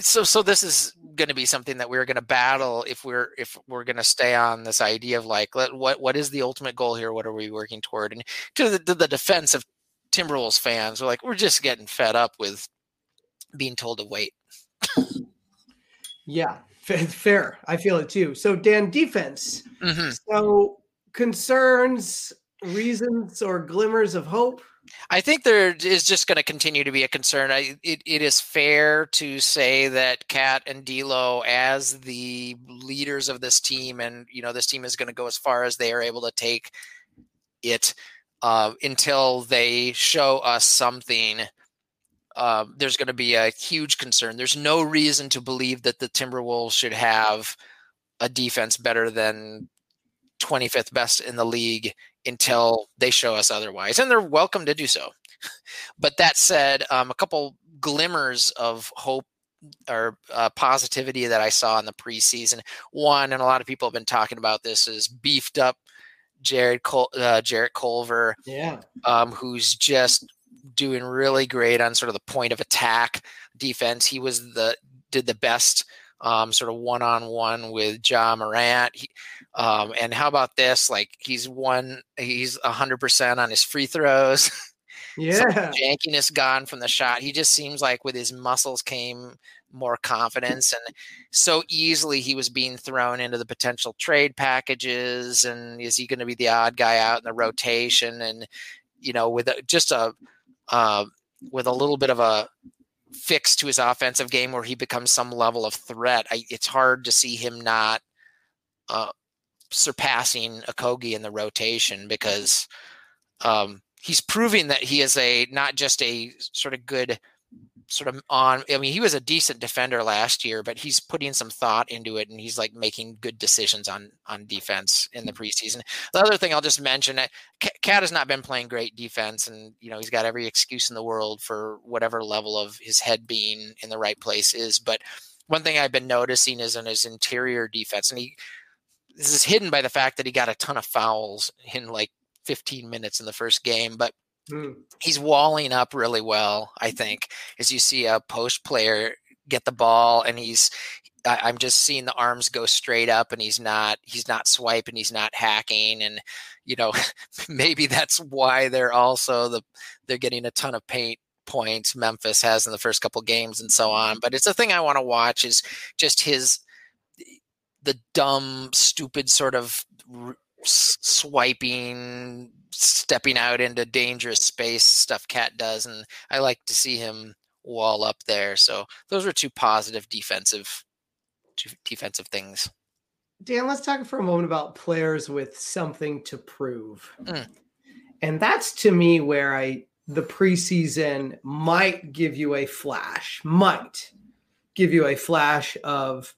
so so this is going to be something that we're going to battle if we're if we're going to stay on this idea of like let, what what is the ultimate goal here? What are we working toward? And to the, to the defense of timberwolves fans we're like we're just getting fed up with being told to wait. Yeah fair. I feel it too. So dan defense. Mm-hmm. so concerns reasons or glimmers of hope I think there is just going to continue to be a concern. I, it, it is fair to say that Cat and D'Lo, as the leaders of this team, and you know this team is going to go as far as they are able to take it uh, until they show us something. Uh, there's going to be a huge concern. There's no reason to believe that the Timberwolves should have a defense better than 25th best in the league until they show us otherwise, and they're welcome to do so. but that said, um, a couple glimmers of hope or uh, positivity that I saw in the preseason. One, and a lot of people have been talking about this, is beefed up Jared Col- uh, Jarrett Culver, yeah, um, who's just doing really great on sort of the point of attack defense. He was the did the best um, sort of one on one with Ja Morant. He, um, and how about this? Like he's one, he's hundred percent on his free throws. Yeah. jankiness gone from the shot. He just seems like with his muscles came more confidence and so easily he was being thrown into the potential trade packages and is he going to be the odd guy out in the rotation and you know with a, just a uh, with a little bit of a fix to his offensive game where he becomes some level of threat I, it's hard to see him not uh, surpassing Okogie in the rotation because um, he's proving that he is a not just a sort of good sort of on i mean he was a decent defender last year but he's putting some thought into it and he's like making good decisions on on defense in the mm. preseason. The other thing i'll just mention uh, cat has not been playing great defense and you know he's got every excuse in the world for whatever level of his head being in the right place is but one thing i've been noticing is in his interior defense and he this is hidden by the fact that he got a ton of fouls in like 15 minutes in the first game but Mm. He's walling up really well, I think, as you see a post player get the ball and he's I, am just seeing the arms go straight up and he's not he's not swiping, he's not hacking and you know, maybe that's why they're also the they're getting a ton of paint points Memphis has in the first couple games and so on. But it's a thing I want to watch is just his the dumb, stupid sort of swiping stepping out into dangerous space stuff cat does and i like to see him wall up there so those are two positive defensive two defensive things dan let's talk for a moment about players with something to prove mm. and that's to me where i the preseason might give you a flash might give you a flash of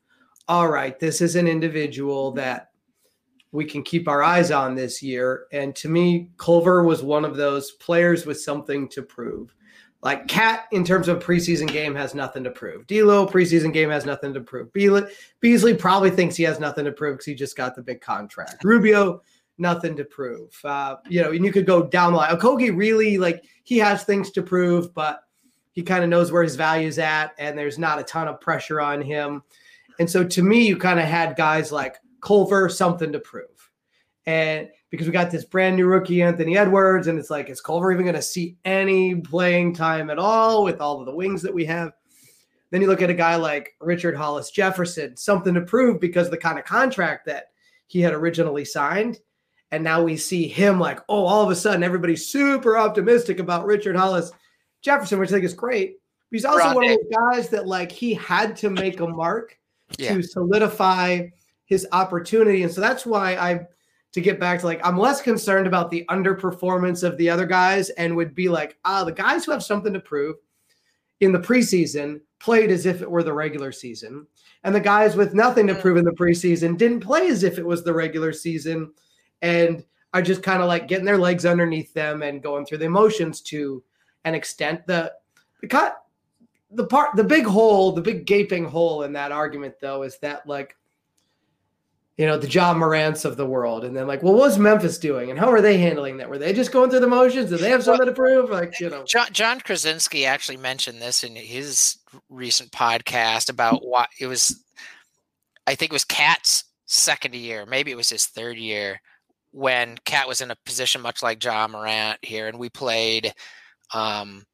all right this is an individual that we can keep our eyes on this year. And to me, Culver was one of those players with something to prove. Like Cat, in terms of preseason game, has nothing to prove. D'Lo preseason game has nothing to prove. Beasley probably thinks he has nothing to prove because he just got the big contract. Rubio, nothing to prove. Uh, you know, and you could go down the line. Okogie really like he has things to prove, but he kind of knows where his value's at, and there's not a ton of pressure on him. And so to me, you kind of had guys like Culver something to prove. And because we got this brand new rookie, Anthony Edwards, and it's like, is Culver even going to see any playing time at all with all of the wings that we have? Then you look at a guy like Richard Hollis Jefferson, something to prove because of the kind of contract that he had originally signed. And now we see him like, oh, all of a sudden everybody's super optimistic about Richard Hollis Jefferson, which I think is great. He's also one of those guys that like he had to make a mark yeah. to solidify his opportunity. And so that's why I to get back to like I'm less concerned about the underperformance of the other guys and would be like, ah, the guys who have something to prove in the preseason played as if it were the regular season. And the guys with nothing to prove in the preseason didn't play as if it was the regular season and are just kind of like getting their legs underneath them and going through the emotions to an extent. The the cut the part the big hole, the big gaping hole in that argument though is that like you know, the Ja Morants of the world. And then like, well, what's Memphis doing? And how are they handling that? Were they just going through the motions? Did they have something well, to prove? Like, you know. John, Jon Krawczynski actually mentioned this in his recent podcast about what it was, I think it was Cat's second year, maybe it was his third year, when Cat was in a position much like Ja Morant here. And we played um,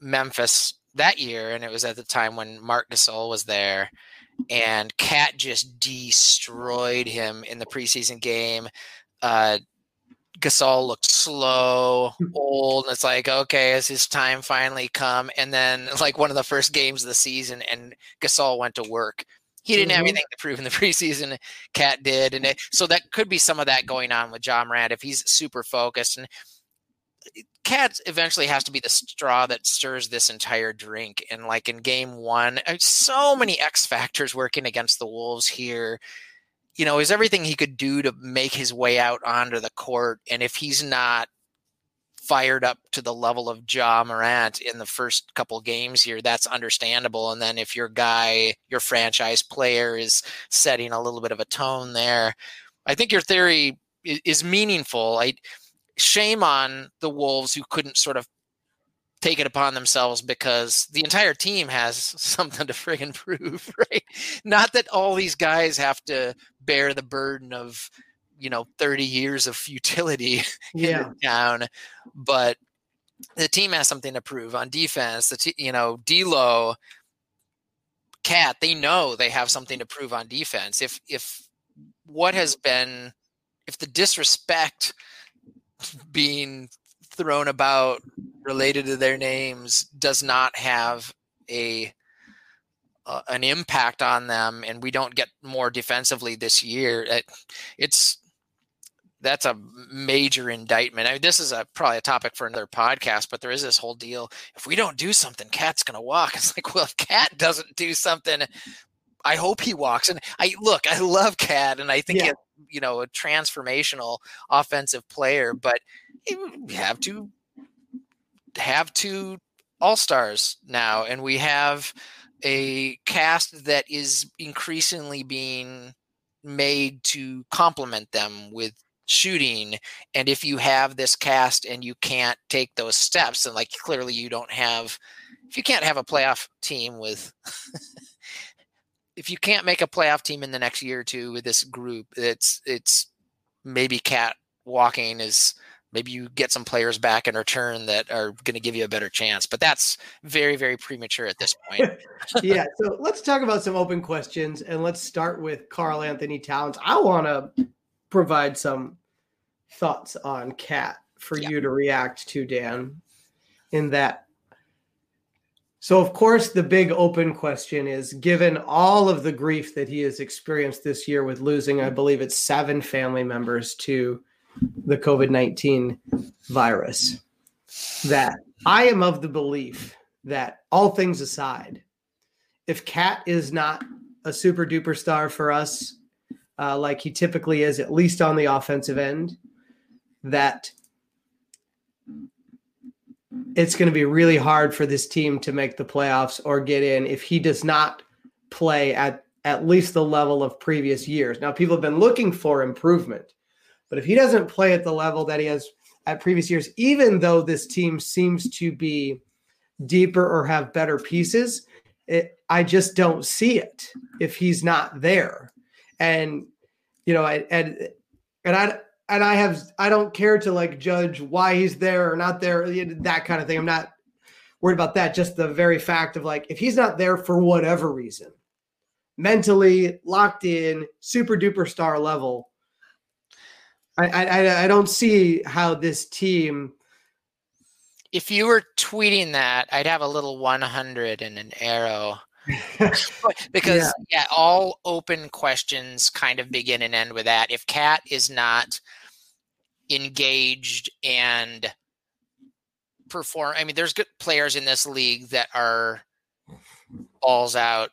Memphis that year. And it was at the time when Marc Gasol was there and Cat just destroyed him in the preseason game. Uh, Gasol looked slow, old, and it's like, okay, has his time finally come? And then, like one of the first games of the season, and Gasol went to work. He didn't mm-hmm. have anything to prove in the preseason. Cat did, and it, so that could be some of that going on with Ja Morant if he's super focused. And Cat eventually has to be the straw that stirs this entire drink. And like in game one, uh, so many X factors working against the Wolves here. You know, is everything he could do to make his way out onto the court. And if he's not fired up to the level of Ja Morant in the first couple games here, that's understandable. And then if your guy, your franchise player is setting a little bit of a tone there, I think your theory is meaningful. I shame on the Wolves who couldn't sort of take it upon themselves because the entire team has something to friggin' prove, right? Not that all these guys have to bear the burden of, you know, 30 years of futility yeah. in town, but the team has something to prove on defense. The t- you know D'Lo, Cat, they know they have something to prove on defense. If if what has been, if the disrespect being thrown about related to their names does not have a uh, an impact on them and we don't get more defensively this year it, it's that's a major indictment. I mean, this is a probably a topic for another podcast, but there is this whole deal. If we don't do something, Cat's going to walk. It's like, well, if Cat doesn't do something, I hope he walks. And I look, I love Cat, and I think yeah. You know a transformational offensive player, but we have to have two all stars now, and we have a cast that is increasingly being made to complement them with shooting and if you have this cast and you can't take those steps and like clearly you don't have if you can't have a playoff team with if you can't make a playoff team in the next year or two with this group it's it's maybe cat walking is maybe you get some players back in return that are going to give you a better chance but that's very very premature at this point yeah so let's talk about some open questions and let's start with Karl-Anthony Towns i want to provide some thoughts on Cat for yeah. you to react to, Dan, in that. So, of course, the big open question is given all of the grief that he has experienced this year with losing, I believe it's seven family members to the COVID 19 virus, that I am of the belief that all things aside, if Cat is not a super duper star for us, uh, like he typically is, at least on the offensive end, that it's going to be really hard for this team to make the playoffs or get in if he does not play at at least the level of previous years. Now, people have been looking for improvement, but if he doesn't play at the level that he has at previous years, even though this team seems to be deeper or have better pieces, it, I just don't see it if he's not there. And you know, and and I and I have I don't care to like judge why he's there or not there, that kind of thing. I'm not worried about that. Just the very fact of like if he's not there for whatever reason, mentally locked in, super duper star level. I, I I don't see how this team. If you were tweeting that, I'd have a little 100 and an arrow. because yeah. yeah. all open questions kind of begin and end with that. If Cat is not engaged and perform. I mean, there's good players in this league that are balls out,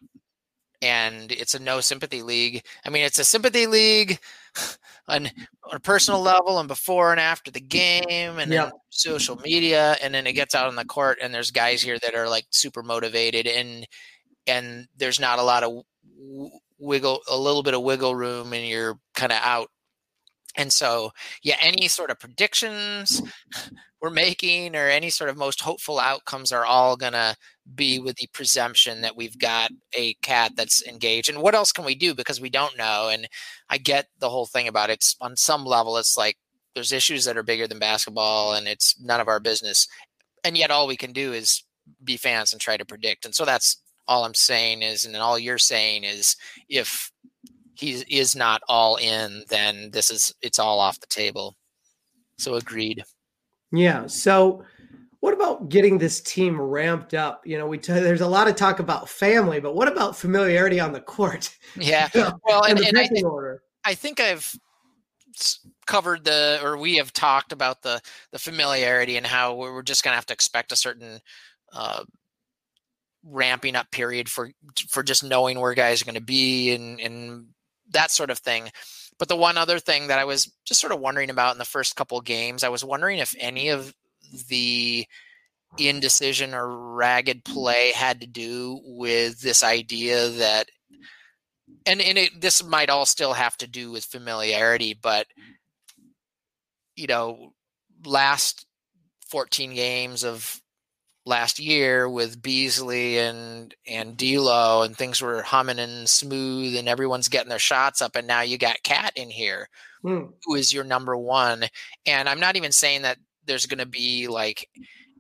and it's a no sympathy league. I mean, it's a sympathy league on, on a personal level and before and after the game, and yep. social media, and then it gets out on the court, and there's guys here that are like super motivated, and and there's not a lot of wiggle, a little bit of wiggle room, and you're kind of out and so, yeah, any sort of predictions mm. we're making or any sort of most hopeful outcomes are all going to be with the presumption that we've got a cat that's engaged. And what else can we do because we don't know? And I get the whole thing about it. It's on some level, it's like there's issues that are bigger than basketball and it's none of our business. And yet, all we can do is be fans and try to predict. And so that's all I'm saying is, and then all you're saying is, if he is not all in, then this is it's all off the table. So agreed. Yeah. So what about getting this team ramped up? You know, we t- there's a lot of talk about family, but what about familiarity on the court? Yeah. well, and, and I, I think I've covered the or we have talked about the the familiarity and how we're just going to have to expect a certain uh, ramping up period for for just knowing where guys are going to be and and that sort of thing. But the one other thing that I was just sort of wondering about in the first couple games, I was wondering if any of the indecision or ragged play had to do with this idea that and, and it, this might all still have to do with familiarity but you know last 14 games of last year with Beasley and and D'Lo and things were humming and smooth and everyone's getting their shots up and now you got Cat in here mm. who is your number one and I'm not even saying that there's going to be like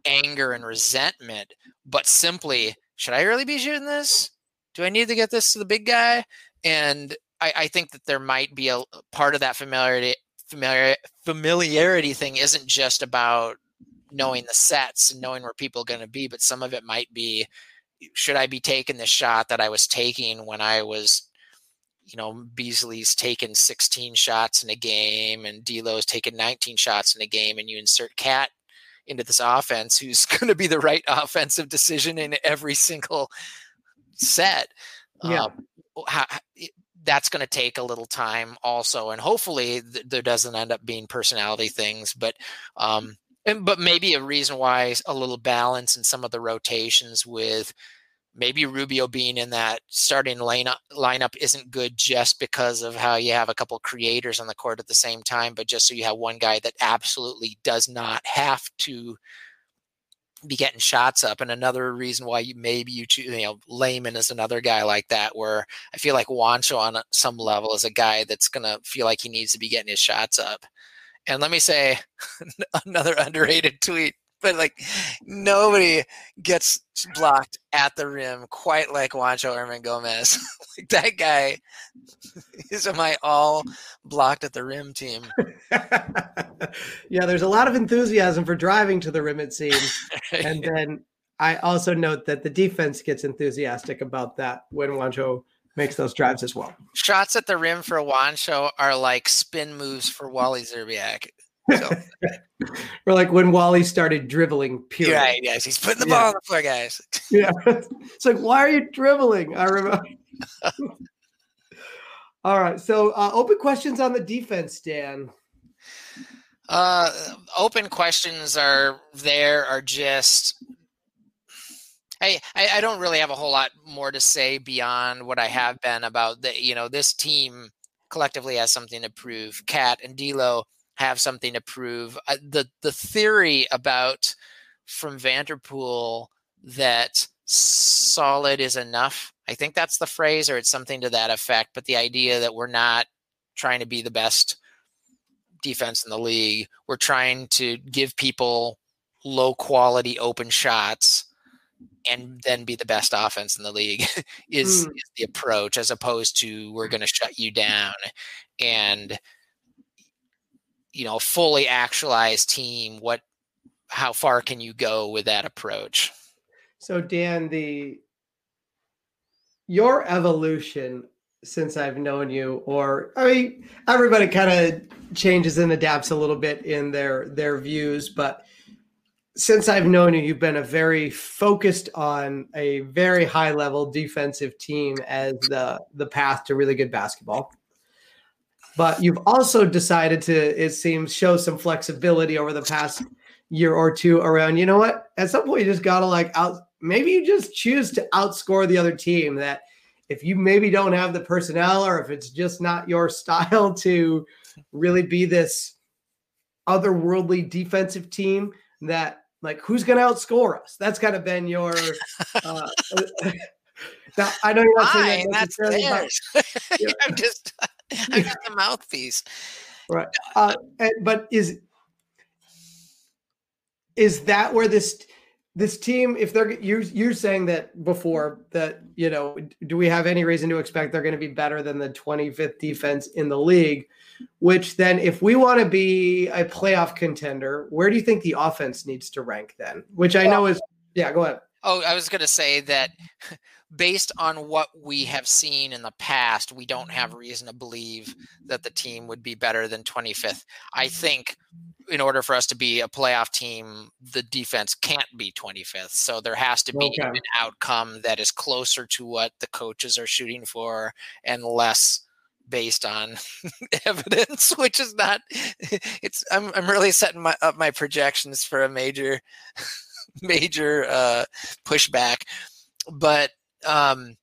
anger and resentment, but simply, should I really be shooting this? Do I need to get this to the big guy? And I, I think that there might be a part of that familiarity familiar, familiarity thing isn't just about knowing the sets and knowing where people are going to be, but some of it might be should I be taking the shot that I was taking when I was, you know, Beasley's taken 16 shots in a game and D'Lo's taken 19 shots in a game, and you insert Cat into this offense, who's going to be the right offensive decision in every single set. Yeah. Um, how, that's going to take a little time also and hopefully th- there doesn't end up being personality things but um and but maybe a reason why a little balance in some of the rotations with maybe Rubio being in that starting lineup lineup isn't good just because of how you have a couple creators on the court at the same time, but just so you have one guy that absolutely does not have to be getting shots up. And another reason why you maybe you choose, you know, Layman is another guy like that, where I feel like Juancho on some level is a guy that's going to feel like he needs to be getting his shots up. And let me say another underrated tweet but like nobody gets blocked at the rim quite like Juancho Hernangomez. like that guy is my all blocked at the rim team. yeah, there's a lot of enthusiasm for driving to the rim, it seems. and then I also note that the defense gets enthusiastic about that when Juancho makes those drives as well. Shots at the rim for Juancho are like spin moves for Wally Szczerbiak. So. or like when Wally started dribbling. Period. Right. Yes, he's putting the yeah. ball on the floor, guys. yeah. It's like, why are you dribbling? I remember. All right. So, uh, open questions on the defense, Dan. Uh, open questions are there are just. I, I don't really have a whole lot more to say beyond what I have been about the you know this team collectively has something to prove. KAT and D'Lo have something to prove. Uh, the the theory about from Vanterpool that solid is enough. I think that's the phrase, or it's something to that effect. But the idea that we're not trying to be the best defense in the league, we're trying to give people low quality open shots and then be the best offense in the league is, mm. is the approach as opposed to we're going to shut you down and you know fully actualized team what how far can you go with that approach so dan the your evolution since i've known you or i mean everybody kind of changes and adapts a little bit in their their views but since i've known you you've been a very focused on a very high level defensive team as the the path to really good basketball but you've also decided to, it seems, show some flexibility over the past year or two around, you know what? At some point, you just got to like out, maybe you just choose to outscore the other team. That if you maybe don't have the personnel or if it's just not your style to really be this otherworldly defensive team, that like who's going to outscore us? That's kind of been your. Uh, now I know you're not saying that that's But, yeah. I'm just I'm just a mouthpiece. Right. Uh, but is is that where this this team if they're you're you're saying that before that you know do we have any reason to expect they're going to be better than the 25th defense in the league? Which then if we want to be a playoff contender where do you think the offense needs to rank then? Which i know is yeah go ahead. Oh i was going to say that based on what we have seen in the past, we don't have mm-hmm. reason to believe that the team would be better than 25th. I mm-hmm. think in order for us to be a playoff team, the defense can't be 25th. So there has to be okay. an outcome that is closer to what the coaches are shooting for and less based on evidence, which is not it's I'm I'm really setting my up my projections for a major major uh pushback. But um,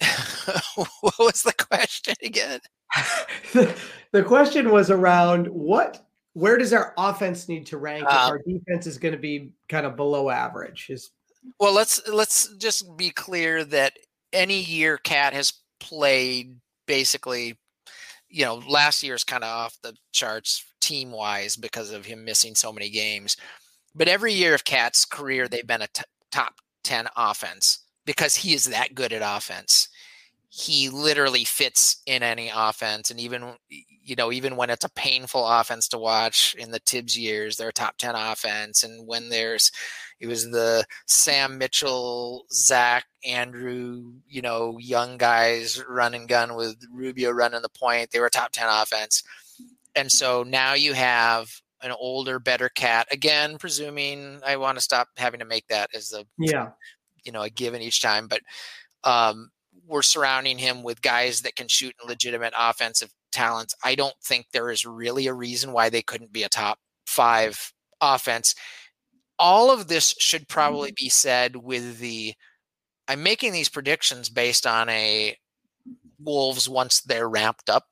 what was the question again? the, the question was around what where does our offense need to rank um, if our defense is going to be kind of below average? Is well let's let's just be clear that any year cat has played basically you know last year's kind of off the charts team wise because of him missing so many games. But every year of Cat's career, they've been a t- top 10 offense because he is that good at offense. He literally fits in any offense. And even, you know, even when it's a painful offense to watch in the Thibs years, they're a top 10 offense. And when there's, it was the Sam Mitchell, Zach, Andrew, you know, young guys running gun with Rubio running the point, they were a top 10 offense. And so now you have an older, better cat. Again, presuming I want to stop having to make that as the yeah, you know, a given each time. But um, we're surrounding him with guys that can shoot legitimate offensive talents. I don't think there is really a reason why they couldn't be a top five offense. All of this should probably be said with the. I'm making these predictions based on a Wolves once they're ramped up.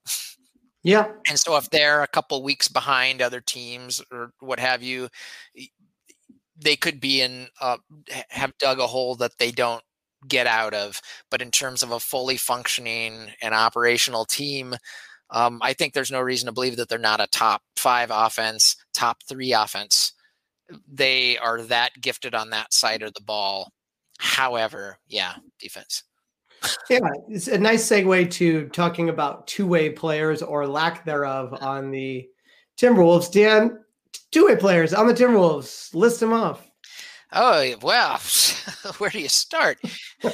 Yeah. And so if they're a couple weeks behind other teams or what have you, they could be in uh, have dug a hole that they don't get out of. But in terms of a fully functioning and operational team, um, I think there's no reason to believe that they're not a top five offense, top three offense. They are that gifted on that side of the ball. However, yeah, defense yeah, it's a nice segue to talking about two-way players or lack thereof on the Timberwolves. Dan, two-way players on the Timberwolves. List them off. Oh well, where do you start?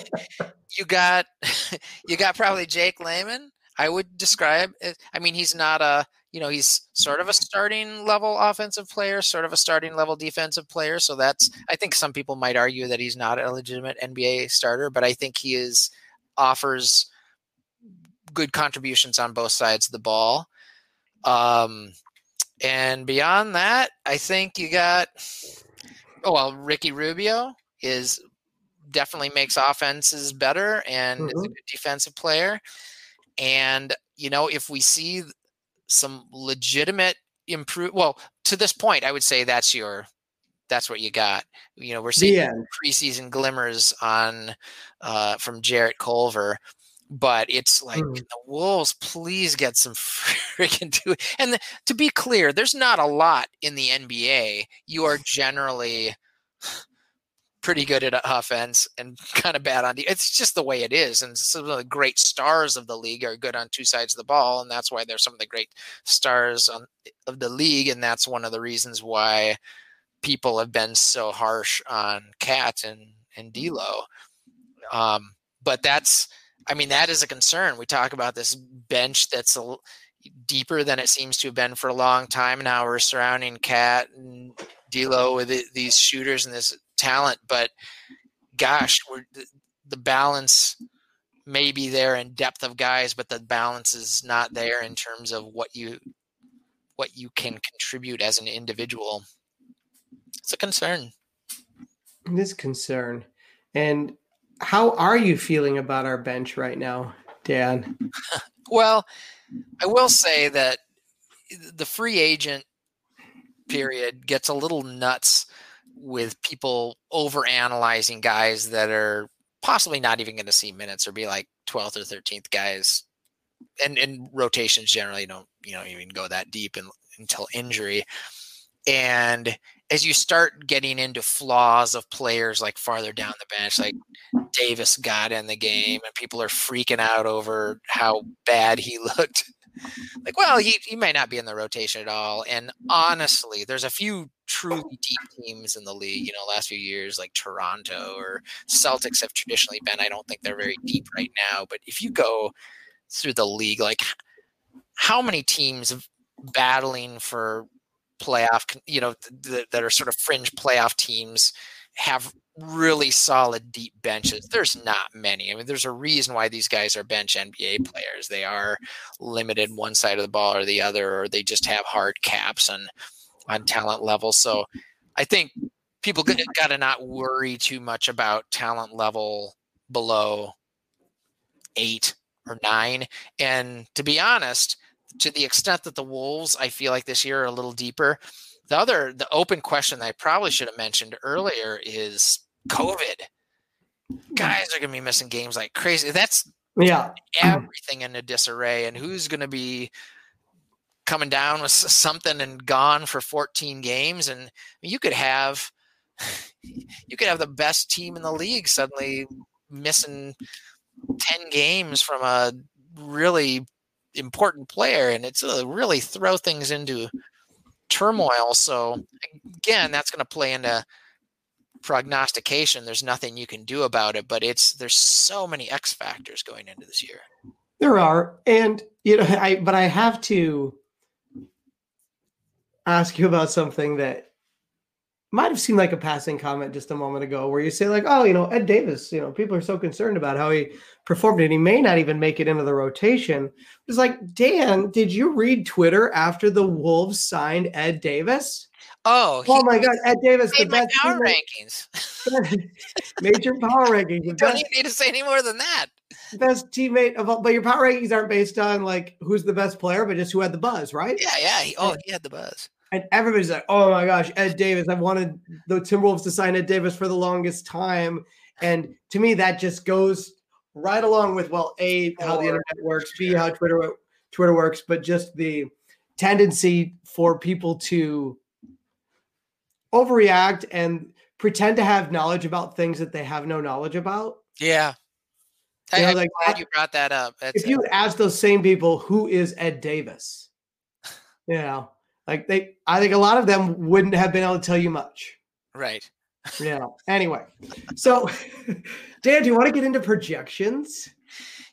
you got you got probably Jake Layman. I would describe. I mean, he's not a you know he's sort of a starting level offensive player, sort of a starting level defensive player. So that's I think some people might argue that he's not a legitimate NBA starter, but I think he is offers good contributions on both sides of the ball. Um, and beyond that, I think you got oh well, Ricky Rubio is definitely makes offenses better and mm-hmm. is a mm-hmm. good defensive player. And you know, if we see some legitimate improve, well, to this point, I would say that's your that's what you got. You know, we're seeing preseason glimmers on uh, from Jarrett Culver, but it's like mm. the Wolves, please get some freaking do. And the, to be clear, there's not a lot in the NBA. You are generally pretty good at offense and kind of bad on the. It's just the way it is. And some of the great stars of the league are good on two sides of the ball, and that's why they're some of the great stars on, of the league. And that's one of the reasons why people have been so harsh on Cat and and D'Lo. Um, but that's, I mean, that is a concern. We talk about this bench that's a, deeper than it seems to have been for a long time now. We're surrounding Cat and D'Lo with it, these shooters and this talent, but gosh, we're the, the balance may be there in depth of guys, but the balance is not there in terms of what you what you can contribute as an individual it's a concern. It is concern. And how are you feeling about our bench right now, Dan? well, I will say that the free agent period gets a little nuts with people over analyzing guys that are possibly not even going to see minutes or be like 12th or 13th guys and and rotations generally don't you know even go that deep in, until injury and as you start getting into flaws of players like farther down the bench, like Davis got in the game, and people are freaking out over how bad he looked. Like, well, he, he might not be in the rotation at all. And honestly, there's a few truly deep teams in the league, you know, last few years, like Toronto or Celtics have traditionally been. I don't think they're very deep right now. But if you go through the league, like how many teams battling for playoff, you know, th- that are sort of fringe playoff teams have really solid deep benches. There's not many. I mean, there's a reason why these guys are bench NBA players. They are limited one side of the ball or the other, or they just have hard caps on on talent level. So I think people got to not worry too much about talent level below eight or nine. And to be honest, to the extent that the Wolves, I feel like this year are a little deeper. The other, the open question that I probably should have mentioned earlier is COVID. Guys are going to be missing games like crazy. That's yeah everything in a disarray. And who's going to be coming down with something and gone for 14 games, and you could have you could have the best team in the league suddenly missing 10 games from a really important player and it's uh, really throw things into turmoil so again that's going to play into prognostication. There's nothing you can do about it but it's there's so many x factors going into this year. There are and you know i but i have to ask you about something that might have seemed like a passing comment just a moment ago where you say like oh you know ed davis you know people are so concerned about how he performed and he may not even make it into the rotation. It's like dan did you read twitter after the wolves signed ed davis? Oh oh my god ed davis the best power rankings. Major power rankings you don't even need to say any more than that. Best teammate of all but your power rankings aren't based on like who's the best player but just who had the buzz right? Yeah yeah he, oh he had the buzz and everybody's like, "Oh my gosh, Ed Davis! I've wanted the Timberwolves to sign Ed Davis for the longest time." And to me, that just goes right along with well, a how the internet works, b how Twitter Twitter works, but just the tendency for people to overreact and pretend to have knowledge about things that they have no knowledge about. Yeah. You know, I'm like, glad you brought that up. That's if you ask those same people, who is Ed Davis? You know, like they, I think a lot of them wouldn't have been able to tell you much. Right. yeah. Anyway, so Dan, do you want to get into projections?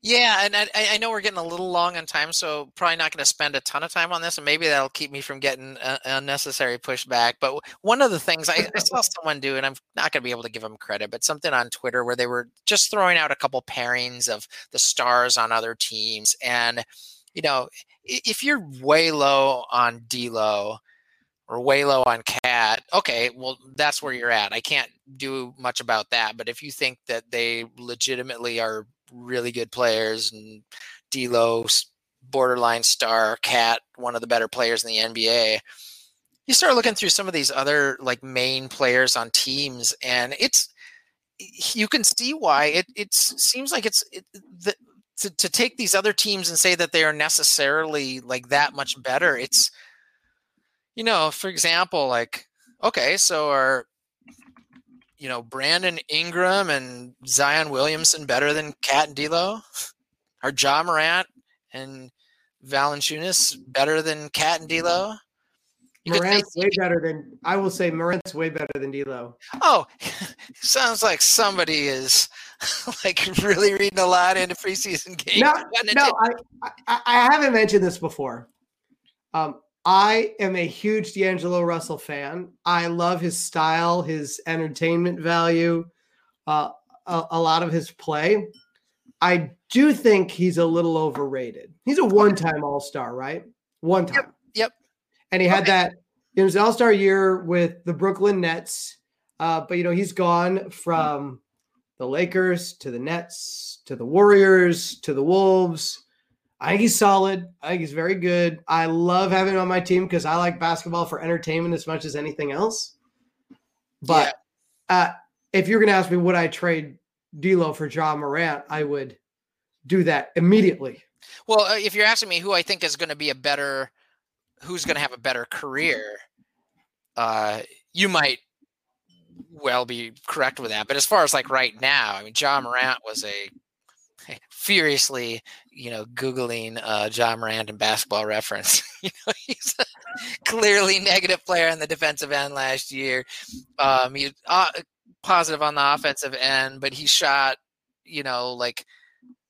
Yeah, and I, I, know we're getting a little long on time, so probably not going to spend a ton of time on this, and maybe that'll keep me from getting uh, unnecessary pushback. But one of the things I, I saw someone do, and I'm not going to be able to give them credit, but something on Twitter where they were just throwing out a couple pairings of the stars on other teams, and you know, if you're way low on D'Lo or way low on Cat, okay, well that's where you're at. I can't do much about that. But if you think that they legitimately are really good players and D'Lo borderline star, Cat one of the better players in the NBA, you start looking through some of these other like main players on teams, and it's you can see why it it seems like it's it, the, to, to take these other teams and say that they are necessarily like that much better it's you know for example like okay so are you know brandon ingram and zion williamson better than cat and D'Lo? are ja morant and valanciunas better than cat and D'Lo? Morant's way better than I will say. Morant's way better than D'Lo. Oh, sounds like somebody is like really reading a lot into preseason games. No, no, I, I, I haven't mentioned this before. Um, I am a huge D'Angelo Russell fan. I love his style, his entertainment value, uh, a, a lot of his play. I do think he's a little overrated. He's a one-time All Star, right? One time. Yep. yep. And he had okay. that. It was All Star year with the Brooklyn Nets, uh, but you know he's gone from the Lakers to the Nets to the Warriors to the Wolves. I think he's solid. I think he's very good. I love having him on my team because I like basketball for entertainment as much as anything else. But yeah. uh, if you're going to ask me would I trade D'Lo for Ja Morant, I would do that immediately. Well, uh, if you're asking me who I think is going to be a better, who's going to have a better career, uh, you might well be correct with that. But as far as like right now, I mean, John Morant was a furiously, you know, googling uh, Ja Morant and basketball reference. you know, he's a clearly negative player on the defensive end last year. Um, he uh, positive on the offensive end, but he shot, you know, like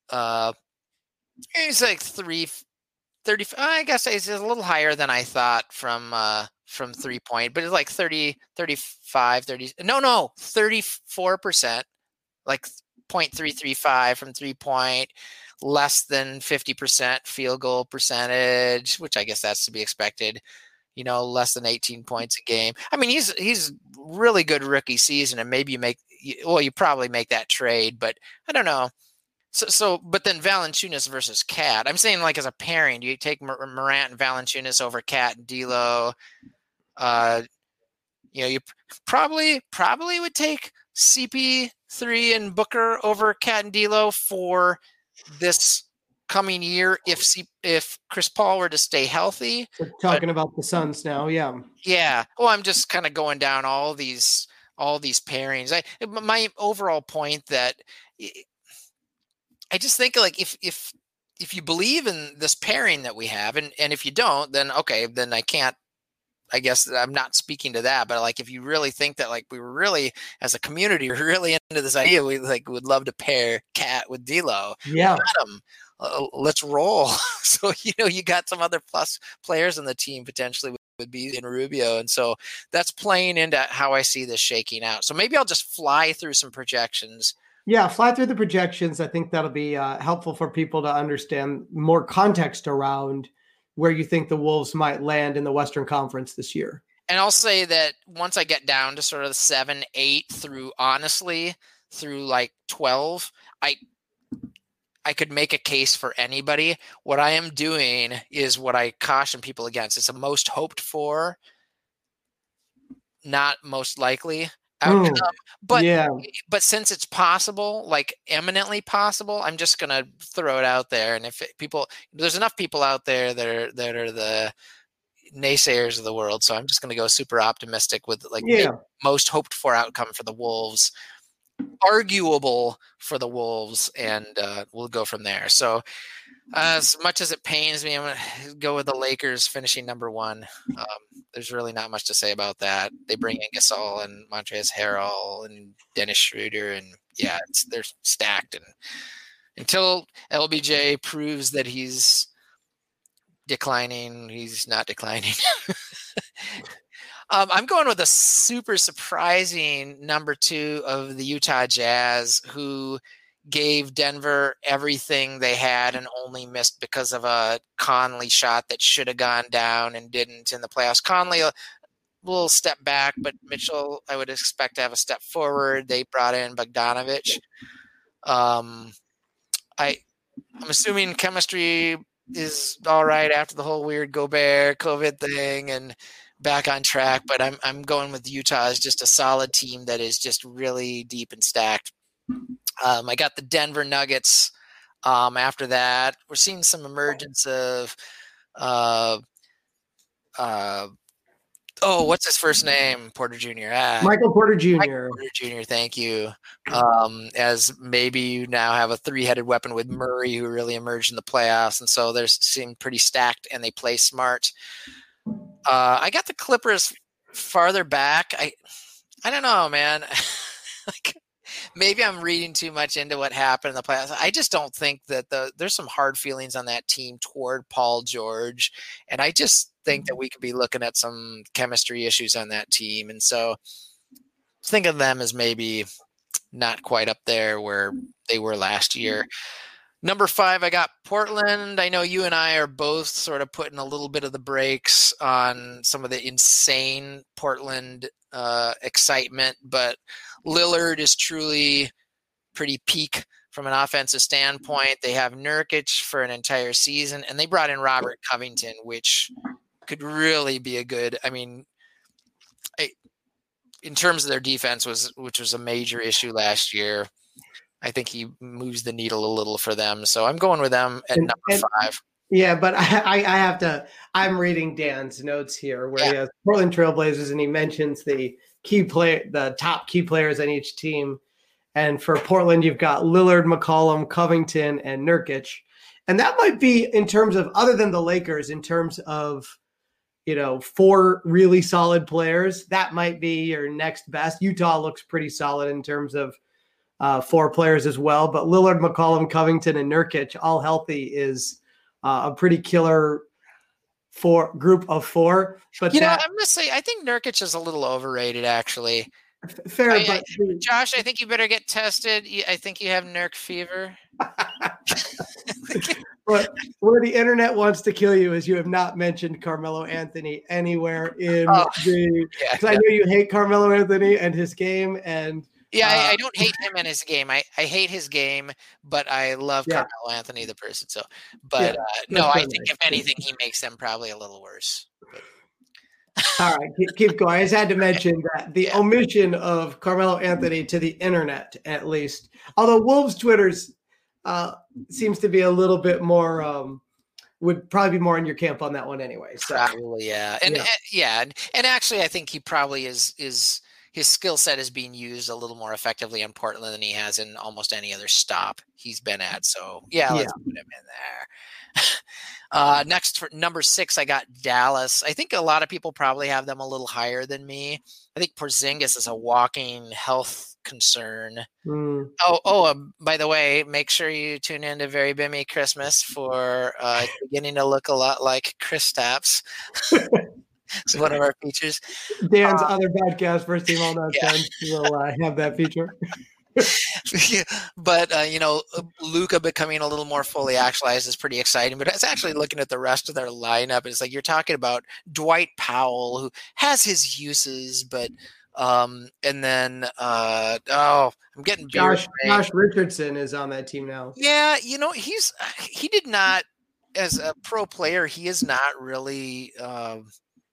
uh, he's like three. 30 i guess he's a little higher than i thought from uh from three point, but it's like 30, 35, 30. No, no, 34%, like 0.335 from three point, less than 50% field goal percentage, which I guess that's to be expected. You know, less than 18 mm. points a game. I mean, he's he's really good rookie season, and maybe you make well, you probably make that trade, but I don't know. So, so, but then Valanciunas versus Cat. I'm saying like as a pairing, do you take Morant and Valanciunas over Cat and D'Lo? Uh, you know, you probably probably would take CP3 and Booker over Cat and D'Lo for this coming year if C- if Chris Paul were to stay healthy. We're talking but, about the Suns now, yeah. Yeah. Well, I'm just kind of going down all these all these pairings. I my overall point that I just think like if if if you believe in this pairing that we have and and if you don't then okay then I can't I guess I'm not speaking to that, but like if you really think that like we were really as a community really into this idea, we like would love to pair Cat with D'Lo. Yeah, Adam, uh, let's roll. so you know you got some other plus players on the team potentially would be in Rubio, and so that's playing into how I see this shaking out. So maybe I'll just fly through some projections. Yeah, fly through the projections. I think that'll be uh, helpful for people to understand more context around where you think the Wolves might land in the Western Conference this year. And I'll say that once I get down to sort of seven, eight through honestly through like twelve, I I could make a case for anybody. What I am doing is what I caution people against. It's a most hoped for, not most likely outcome. Mm, but yeah. but since it's possible, like eminently possible, I'm just gonna throw it out there. And if it, people, there's enough people out there that are that are the naysayers of the world, so I'm just gonna go super optimistic with like yeah. most hoped for outcome for the Wolves, arguable for the Wolves, and uh, we'll go from there. So as much as it pains me, I'm gonna go with the Lakers finishing number one. Um, there's really not much to say about that. They bring in Gasol and Montrezl Harrell and Dennis Schroeder, and yeah, they're stacked. And until LBJ proves that he's declining, he's not declining. um, I'm going with a super surprising number two of the Utah Jazz, who gave Denver everything they had and only missed because of a Conley shot that should have gone down and didn't in the playoffs. Conley a little step back, but Mitchell I would expect to have a step forward. They brought in Bogdanovich. Um, I I'm assuming chemistry is all right after the whole weird Gobert COVID thing and back on track. But I'm I'm going with Utah as just a solid team that is just really deep and stacked. Um, I got the Denver Nuggets. Um, after that, we're seeing some emergence of, uh, uh, oh, what's his first name? Porter Jr. Ah, Michael Porter Jr. Michael Porter Jr. Thank you. Um, as maybe you now have a three-headed weapon with Murray, who really emerged in the playoffs, and so they're seem pretty stacked and they play smart. Uh, I got the Clippers farther back. I, I don't know, man. like maybe I'm reading too much into what happened in the playoffs. I just don't think that the there's some hard feelings on that team toward Paul George, and I just think that mm-hmm. we could be looking at some chemistry issues on that team, and so think of them as maybe not quite up there where they were last year. Number five, I got Portland. I know you and I are both sort of putting a little bit of the brakes on some of the insane Portland uh, excitement, but Lillard is truly pretty peak from an offensive standpoint. They have Nurkic for an entire season, and they brought in Robert Covington, which could really be a good. I mean, I, in terms of their defense, was which was a major issue last year. I think he moves the needle a little for them, so I'm going with them at number and, five. Yeah, but I, I have to. I'm reading Dan's notes here, where yeah. he has Portland Trailblazers, and he mentions the key play, the top key players on each team. And for Portland, you've got Lillard, McCollum, Covington, and Nurkic. And that might be in terms of other than the Lakers, in terms of you know four really solid players. That might be your next best. Utah looks pretty solid in terms of uh, four players as well. But Lillard, McCollum, Covington, and Nurkic, all healthy, is uh, a pretty killer four group of four. But you that, know, I'm gonna say I think Nurkic is a little overrated, actually. Fair, I, but I, Josh, I think you better get tested. I think you have Nurk fever. but where the internet wants to kill you is you have not mentioned Carmelo Anthony anywhere in oh, the. Because yeah, I know you hate Carmelo Anthony and his game, and yeah, uh, I, I, don't hate him and his game. I, I hate his game, but I love yeah. Carmelo Anthony, the person. So, but yeah, uh, no, I think if anything, he makes them probably a little worse. All right, keep, keep, going. I just had to mention that the yeah. omission of Carmelo Anthony to the internet, at least. Although Wolves Twitter's uh, seems to be a little bit more. Um, would probably be more in your camp on that one anyway. So. Probably, yeah, and yeah. and yeah, and actually, I think he probably is is his skill set is being used a little more effectively in Portland than he has in almost any other stop he's been at. So yeah, let's yeah. put him in there. uh, next for number six, I got Dallas. I think a lot of people probably have them a little higher than me. I think Porzingis is a walking health concern. Mm. Oh, oh! Um, by the way, make sure you tune in to Very Bimmy Christmas for uh, beginning to look a lot like Kristaps. it's one of our features. Dan's uh, other podcast, First Team All Not yeah. will uh, have that feature. yeah, but uh, you know, Luka becoming a little more fully actualized is pretty exciting. But it's actually looking at the rest of their lineup. It's like you're talking about Dwight Powell, who has his uses, but um, and then uh, oh, I'm getting Josh. Josh Richardson is on that team now. Yeah, you know he's he did not as a pro player. He is not really. Uh,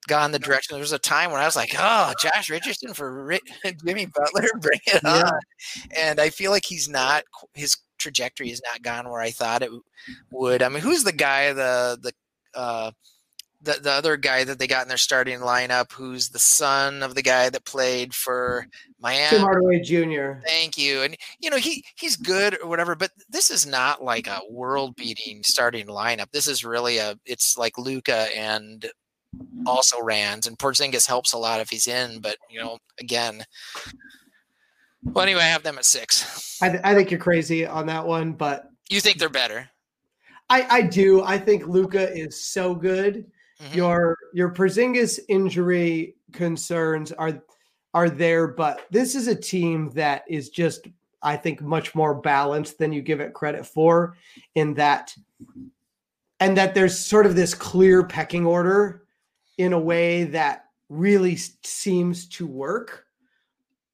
gone the direction. There was a time when I was like, "Oh, Josh Richardson for Jimmy Butler, bring it yeah. on!" And I feel like he's not his trajectory has not gone where I thought it would. I mean, who's the guy the the uh, the, the other guy that they got in their starting lineup, who's the son of the guy that played for Miami. Tim Hardaway Jr. Thank you. And you know he he's good or whatever, but this is not like a world beating starting lineup. This is really a it's like Luka and also Rands and Porzingis helps a lot if he's in, but you know again. Well, anyway, I have them at six. I, th- I think you're crazy on that one, but you think they're better. I, I do. I think Luka is so good Mm-hmm. Your your Porzingis injury concerns are are there, but this is a team that is just I think much more balanced than you give it credit for in that and that there's sort of this clear pecking order in a way that really seems to work.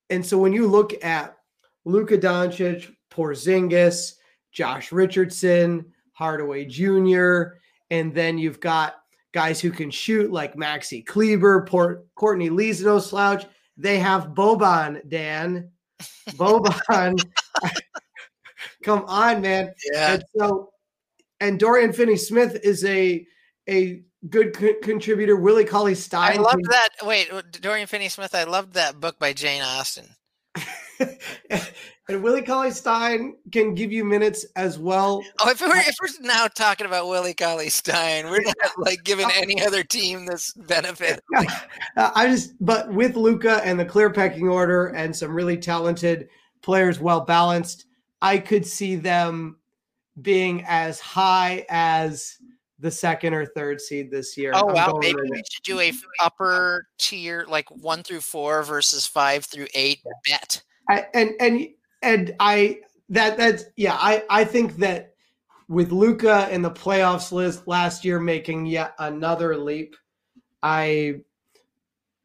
And so when you look at Luka Doncic, Porzingis, Josh Richardson, Hardaway Jr., and then you've got guys who can shoot like Maxi Kleber, Port, Courtney Lee's no slouch. They have Boban, Dan. Boban. Come on, man. Yeah. And so, and Dorian Finney Smith is a a good co- contributor. Willie Cauley Stein. I love that. Wait, Dorian Finney Smith. I loved that book by Jane Austen. and Willie Cauley Stein can give you minutes as well. Oh, if we're, if we're now talking about Willie Cauley Stein, we're not like giving any other team this benefit. Uh, I just, but with Luka and the clear pecking order and some really talented players, well balanced, I could see them being as high as the second or third seed this year. Oh I'm wow, maybe we should do a upper tier, like one through four versus five through eight bet. I, and and and I that that's yeah I I think that with Luka in the playoffs list last year making yet another leap, I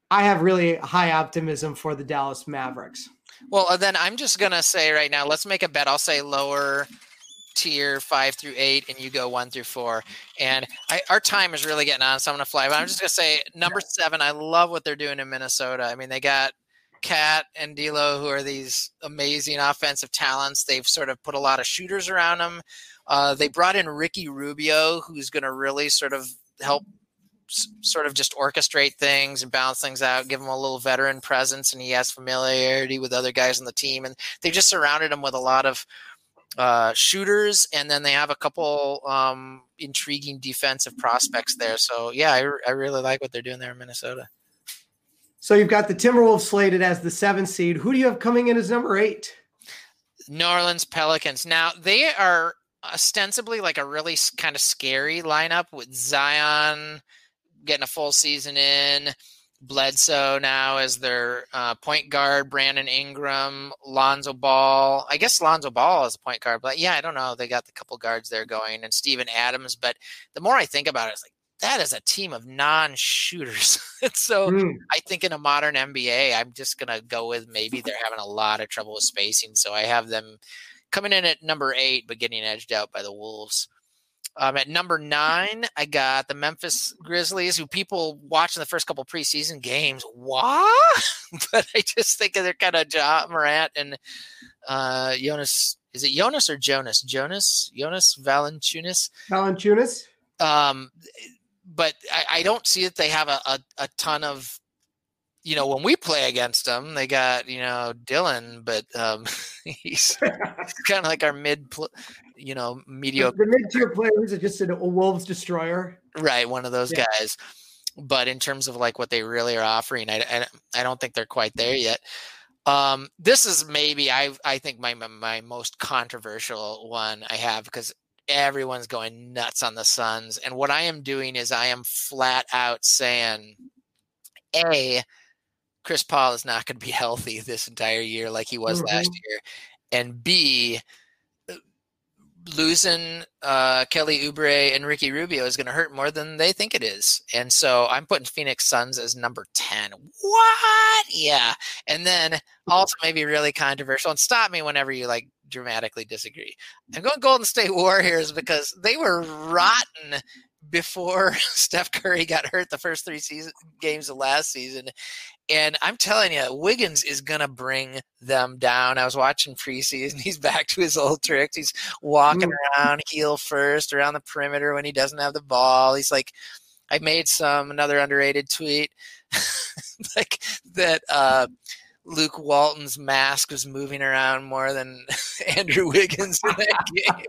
I have really high optimism for the Dallas Mavericks. Well, uh, then I'm just gonna say right now, let's make a bet. I'll say lower tier five through eight, and you go one through four. And I, our time is really getting on, so I'm gonna fly. But I'm just gonna say number seven. I love what they're doing in Minnesota. I mean, they got Cat and D'Lo, who are these amazing offensive talents. They've sort of put a lot of shooters around them. Uh, they brought in Ricky Rubio, who's going to really sort of help sort of just orchestrate things and balance things out, give him a little veteran presence, and he has familiarity with other guys on the team. And they just surrounded him with a lot of uh, shooters, and then they have a couple um, intriguing defensive prospects there. So yeah, I, I really like what they're doing there in Minnesota. So you've got the Timberwolves slated as the seven seed. Who do you have coming in as number eight? New Orleans Pelicans. Now they are ostensibly like a really kind of scary lineup with Zion getting a full season in, Bledsoe now as their uh, point guard, Brandon Ingram, Lonzo Ball. I guess Lonzo Ball is a point guard, but yeah, I don't know. They got the couple guards there going, and Steven Adams. But the more I think about it, it's like that is a team of non-shooters. so mm. I think in a modern NBA, I'm just gonna go with maybe they're having a lot of trouble with spacing. So I have them coming in at number eight, but getting edged out by the Wolves. Um, at number nine, I got the Memphis Grizzlies, who people watching the first couple preseason games, what? but I just think they're kind of Ja Morant and uh, Jonas. Is it Jonas or Jonas? Jonas? Jonas Valanciunas? Valanciunas. Um, but I, I don't see that they have a, a, a ton of you know, when we play against them, they got you know Dillon, but um, he's kind of like our mid, you know, mediocre. The, mid tier players are just a Wolves destroyer, right? One of those yeah. guys. But in terms of like what they really are offering, I, I, I don't think they're quite there yet. Um, this is maybe I I think my my most controversial one I have because everyone's going nuts on the Suns, and what I am doing is I am flat out saying, a Chris Paul is not going to be healthy this entire year like he was mm-hmm. last year, and B, losing uh, Kelly Oubre and Ricky Rubio is going to hurt more than they think it is, and so I'm putting Phoenix Suns as number ten. What? Yeah, and then also maybe really controversial. And stop me whenever you like dramatically disagree. I'm going Golden State Warriors because they were rotten before Steph Curry got hurt the first three season games of last season. And I'm telling you, Wiggins is going to bring them down. I was watching preseason. He's back to his old tricks. He's walking mm. around heel first around the perimeter when he doesn't have the ball. He's like, I made some another underrated tweet like that uh, Luke Walton's mask was moving around more than Andrew Wiggins in that game.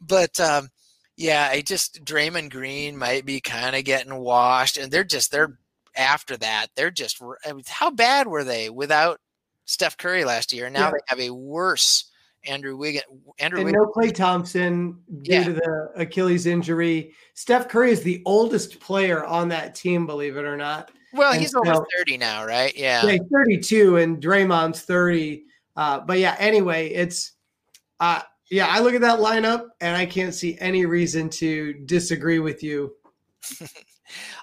but um, yeah, I just Draymond Green might be kind of getting washed, and they're just they're after that they're just how bad were they without Steph Curry last year? And Now yeah. they have a worse Andrew Wiggins. Andrew and Wiggins. no Klay Thompson due yeah. to the Achilles injury. Steph Curry is the oldest player on that team, believe it or not. Well, and he's so, over 30 now, right? Yeah. Yeah, 32 and Draymond's 30. Uh, but yeah, anyway, it's uh, yeah, I look at that lineup and I can't see any reason to disagree with you.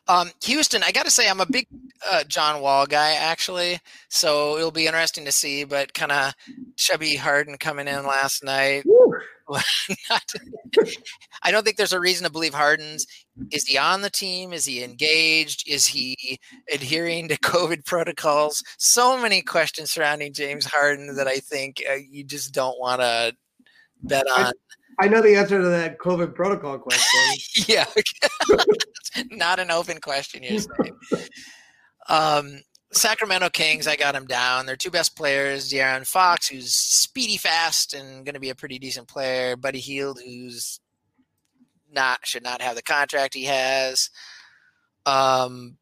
um, Houston, I got to say, I'm a big uh, John Wall guy, actually. So it'll be interesting to see. But kind of chubby Harden coming in last night. I don't think there's a reason to believe Harden's. Is he on the team? Is he engaged? Is he adhering to COVID protocols? So many questions surrounding James Harden that I think uh, you just don't want to bet on. I, I know the answer to that COVID protocol question. yeah, not an open question. You're saying. Um, Sacramento Kings, I got them down. Their two best players, De'Aaron Fox, who's speedy, fast, and going to be a pretty decent player. Buddy Hield, who's not should not have the contract he has. Um,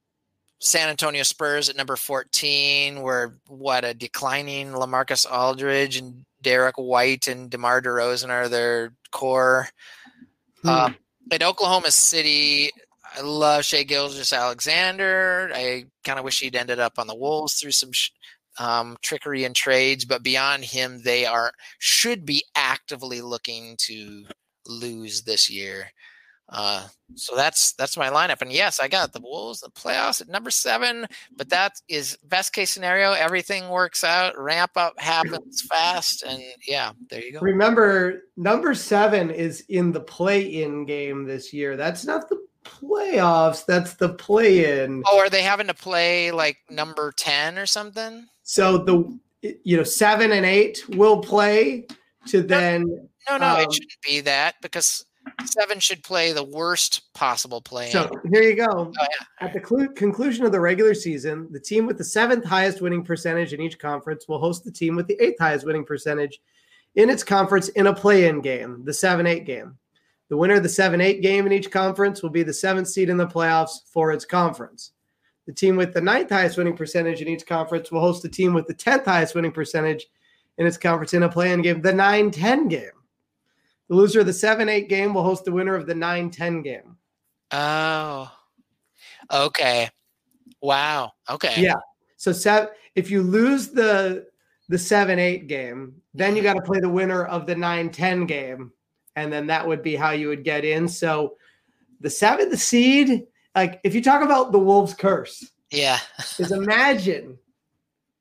San Antonio Spurs at number 14 were what a declining Lamarcus Aldridge and Derrick White and DeMar DeRozan are their core. Hmm. Um, at Oklahoma City, I love Shai Gilgeous-Alexander. I kind of wish he'd ended up on the Wolves through some sh- um, trickery and trades, but beyond him, they are should be actively looking to lose this year. Uh, so that's that's my lineup. And yes, I got the Wolves, the playoffs at number seven. But that is best case scenario. Everything works out. Ramp up happens fast, and yeah, there you go. Remember, number seven is in the play-in game this year. That's not the playoffs. That's the play-in. Oh, are they having to play like number ten or something? So the you know seven and eight will play to then. No, no, um, it shouldn't be that because seven should play the worst possible play. So here you go. Oh, yeah. At the cl- conclusion of the regular season, the team with the seventh highest winning percentage in each conference will host the team with the eighth highest winning percentage in its conference in a play-in game, the seven-eight game. The winner of the seven-eight game in each conference will be the seventh seed in the playoffs for its conference. The team with the ninth highest winning percentage in each conference will host the team with the tenth highest winning percentage in its conference in a play-in game, the 9-10 game. The loser of the 7 8 game will host the winner of the 9 10 game. Oh, okay. Wow. Okay. Yeah. So, seven, if you lose the the 7 8 game, then you mm-hmm. got to play the winner of the 9 10 game. And then that would be how you would get in. So, the seventh seed, like if you talk about the Wolves curse, yeah, is imagine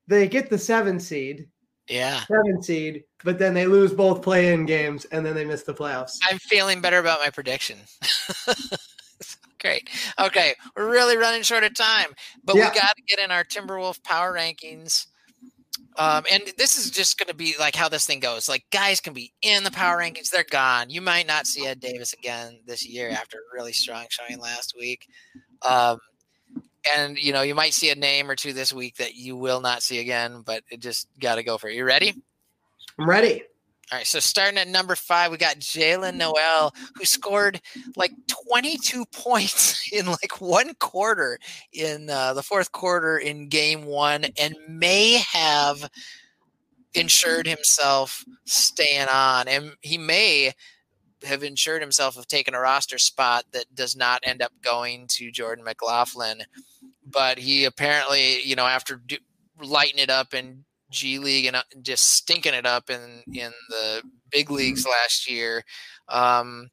they get the seven seed Yeah. Seven seed, but then they lose both play in games and then they miss the playoffs. I'm feeling better about my prediction. Great. Okay. We're really running short of time, but yeah. we got to get in our Timberwolf power rankings. Um, and this is just going to be like how this thing goes. Like guys can be in the power rankings, they're gone. You might not see Ed Davis again this year after a really strong showing last week. Um, and you know you might see a name or two this week that you will not see again, but it just got to go for it. You ready? I'm ready. All right, so starting at number five, we got Jaylen Nowell, who scored like 22 points in like one quarter in uh, the fourth quarter in game one, and may have insured himself staying on. And he may have insured himself of taking a roster spot that does not end up going to Jordan McLaughlin. But he apparently, you know, after do, lighting it up and G League and uh, just stinking it up in in the big leagues last year. Um,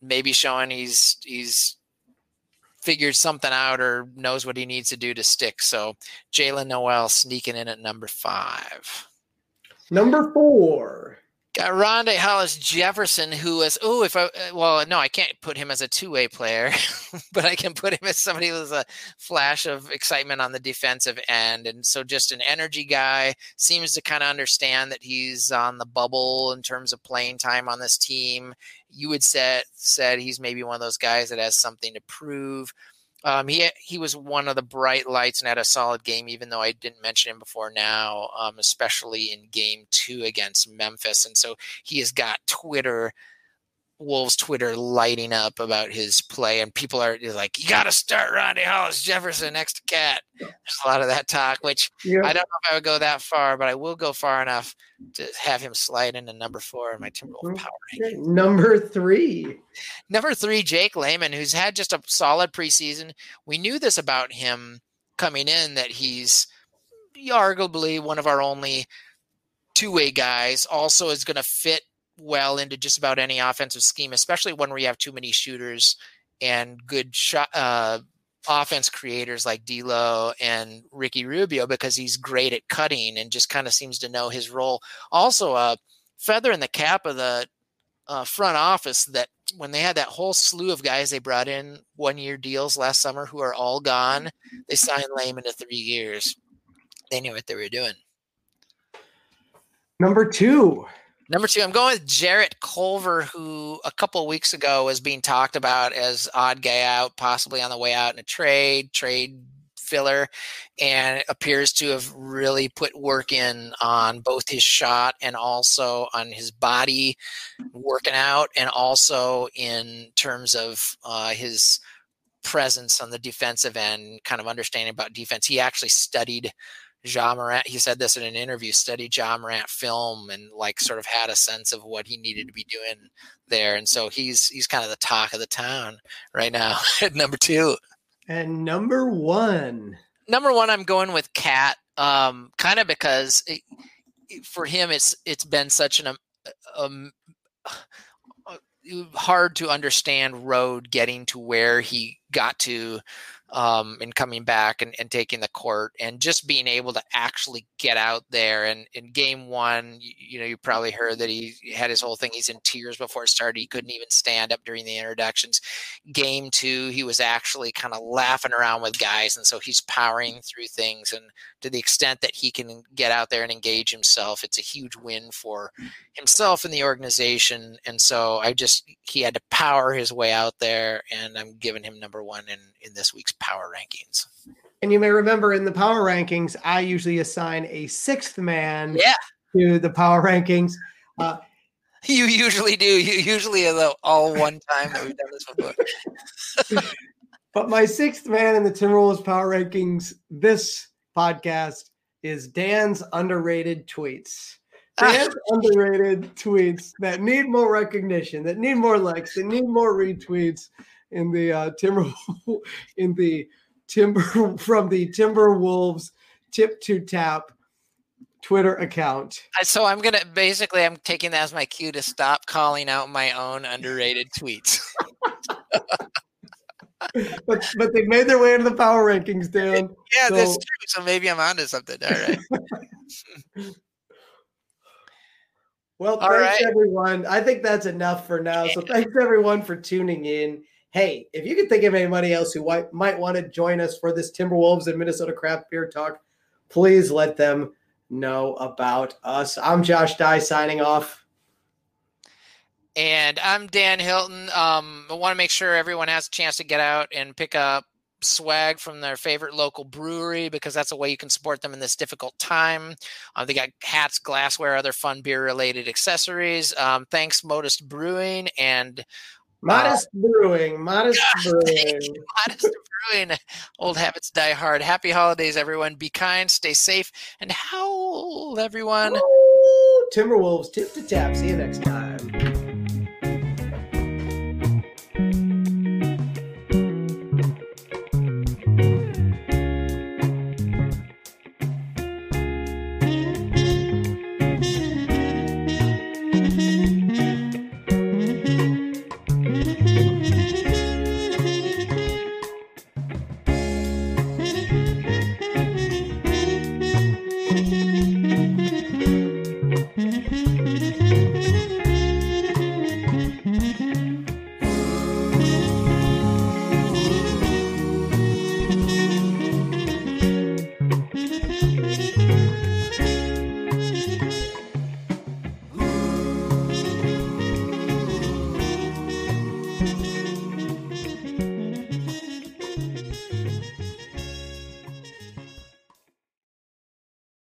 maybe showing he's he's figured something out or knows what he needs to do to stick. So Jaylen Nowell sneaking in at number five. Number four. Got Rondae Hollis Jefferson, who is oh, if I uh, well, no, I can't put him as a two way player, but I can put him as somebody with a flash of excitement on the defensive end, and so just an energy guy seems to kind of understand that he's on the bubble in terms of playing time on this team. You would said said he's maybe one of those guys that has something to prove. Um, he he was one of the bright lights and had a solid game, even though I didn't mention him before now, um, especially in game two against Memphis. And so he has got Twitter Wolves Twitter lighting up about his play, and people are like, "You got to start Rondae Hollis Jefferson next to KAT." There's a lot of that talk, which yeah. I don't know if I would go that far, but I will go far enough to have him slide into number four in my Timberwolves mm-hmm. power ranking. Number three, number three, Jake Layman, who's had just a solid preseason. We knew this about him coming in that he's arguably one of our only two-way guys. Also, is going to fit well into just about any offensive scheme, especially when you have too many shooters and good shot uh, offense creators like D'Lo and Ricky Rubio because he's great at cutting and just kind of seems to know his role. Also, a uh, feather in the cap of the uh, front office that when they had that whole slew of guys they brought in one year deals last summer who are all gone, they signed Layman to three years. They knew what they were doing. Number two, Number two, I'm going with Jarrett Culver, who a couple of weeks ago was being talked about as odd guy out, possibly on the way out in a trade, trade filler, and appears to have really put work in on both his shot and also on his body working out, and also in terms of uh, his presence on the defensive end, kind of understanding about defense. He actually studied Ja Morant, he said this in an interview, studied Ja Morant film and like sort of had a sense of what he needed to be doing there. And so he's he's kind of the talk of the town right now at number two. And number one. Number one, I'm going with Cat, um, kind of because it, for him it's it's been such an um, um hard to understand road getting to where he got to um, and coming back and, and taking the court and just being able to actually get out there. And in game one, you, you, know, you probably heard that he had his whole thing. He's in tears before it started. He couldn't even stand up during the introductions. Game two, he was actually kind of laughing around with guys. And so he's powering through things. And to the extent that he can get out there and engage himself, it's a huge win for himself and the organization. And so I just, he had to power his way out there. And I'm giving him number one in, in this week's power rankings. And you may remember in the power rankings, I usually assign a sixth man yeah. to the power rankings. Uh, you usually do. You usually are all one time that we've done this before. but my sixth man in the Timberwolves power rankings this podcast is Dan's underrated tweets. Dan's underrated tweets that need more recognition, that need more likes, that need more retweets in the uh, timber in the timber from the Timberwolves tip to tap Twitter account. So I'm gonna basically I'm taking that as my cue to stop calling out my own underrated tweets. but but they made their way into the power rankings, Dan. Yeah, so. that's true. So maybe I'm onto something. All right. Well, All thanks right. everyone. I think that's enough for now. So thanks everyone for tuning in. Hey, if you can think of anybody else who might, want to join us for this Timberwolves and Minnesota craft beer talk, please let them know about us. I'm Josh Dye signing off. And I'm Dan Hilton. Um, I want to make sure everyone has a chance to get out and pick up swag from their favorite local brewery because that's a way you can support them in this difficult time. Uh, they got hats, glassware, other fun beer related accessories. Um, thanks, Modist Brewing and Modist uh, Brewing, Modist gosh, Brewing, Modist Brewing. Old habits die hard. Happy holidays, everyone. Be kind, stay safe, and howl, everyone. Timberwolves, tip to tap. See you next time.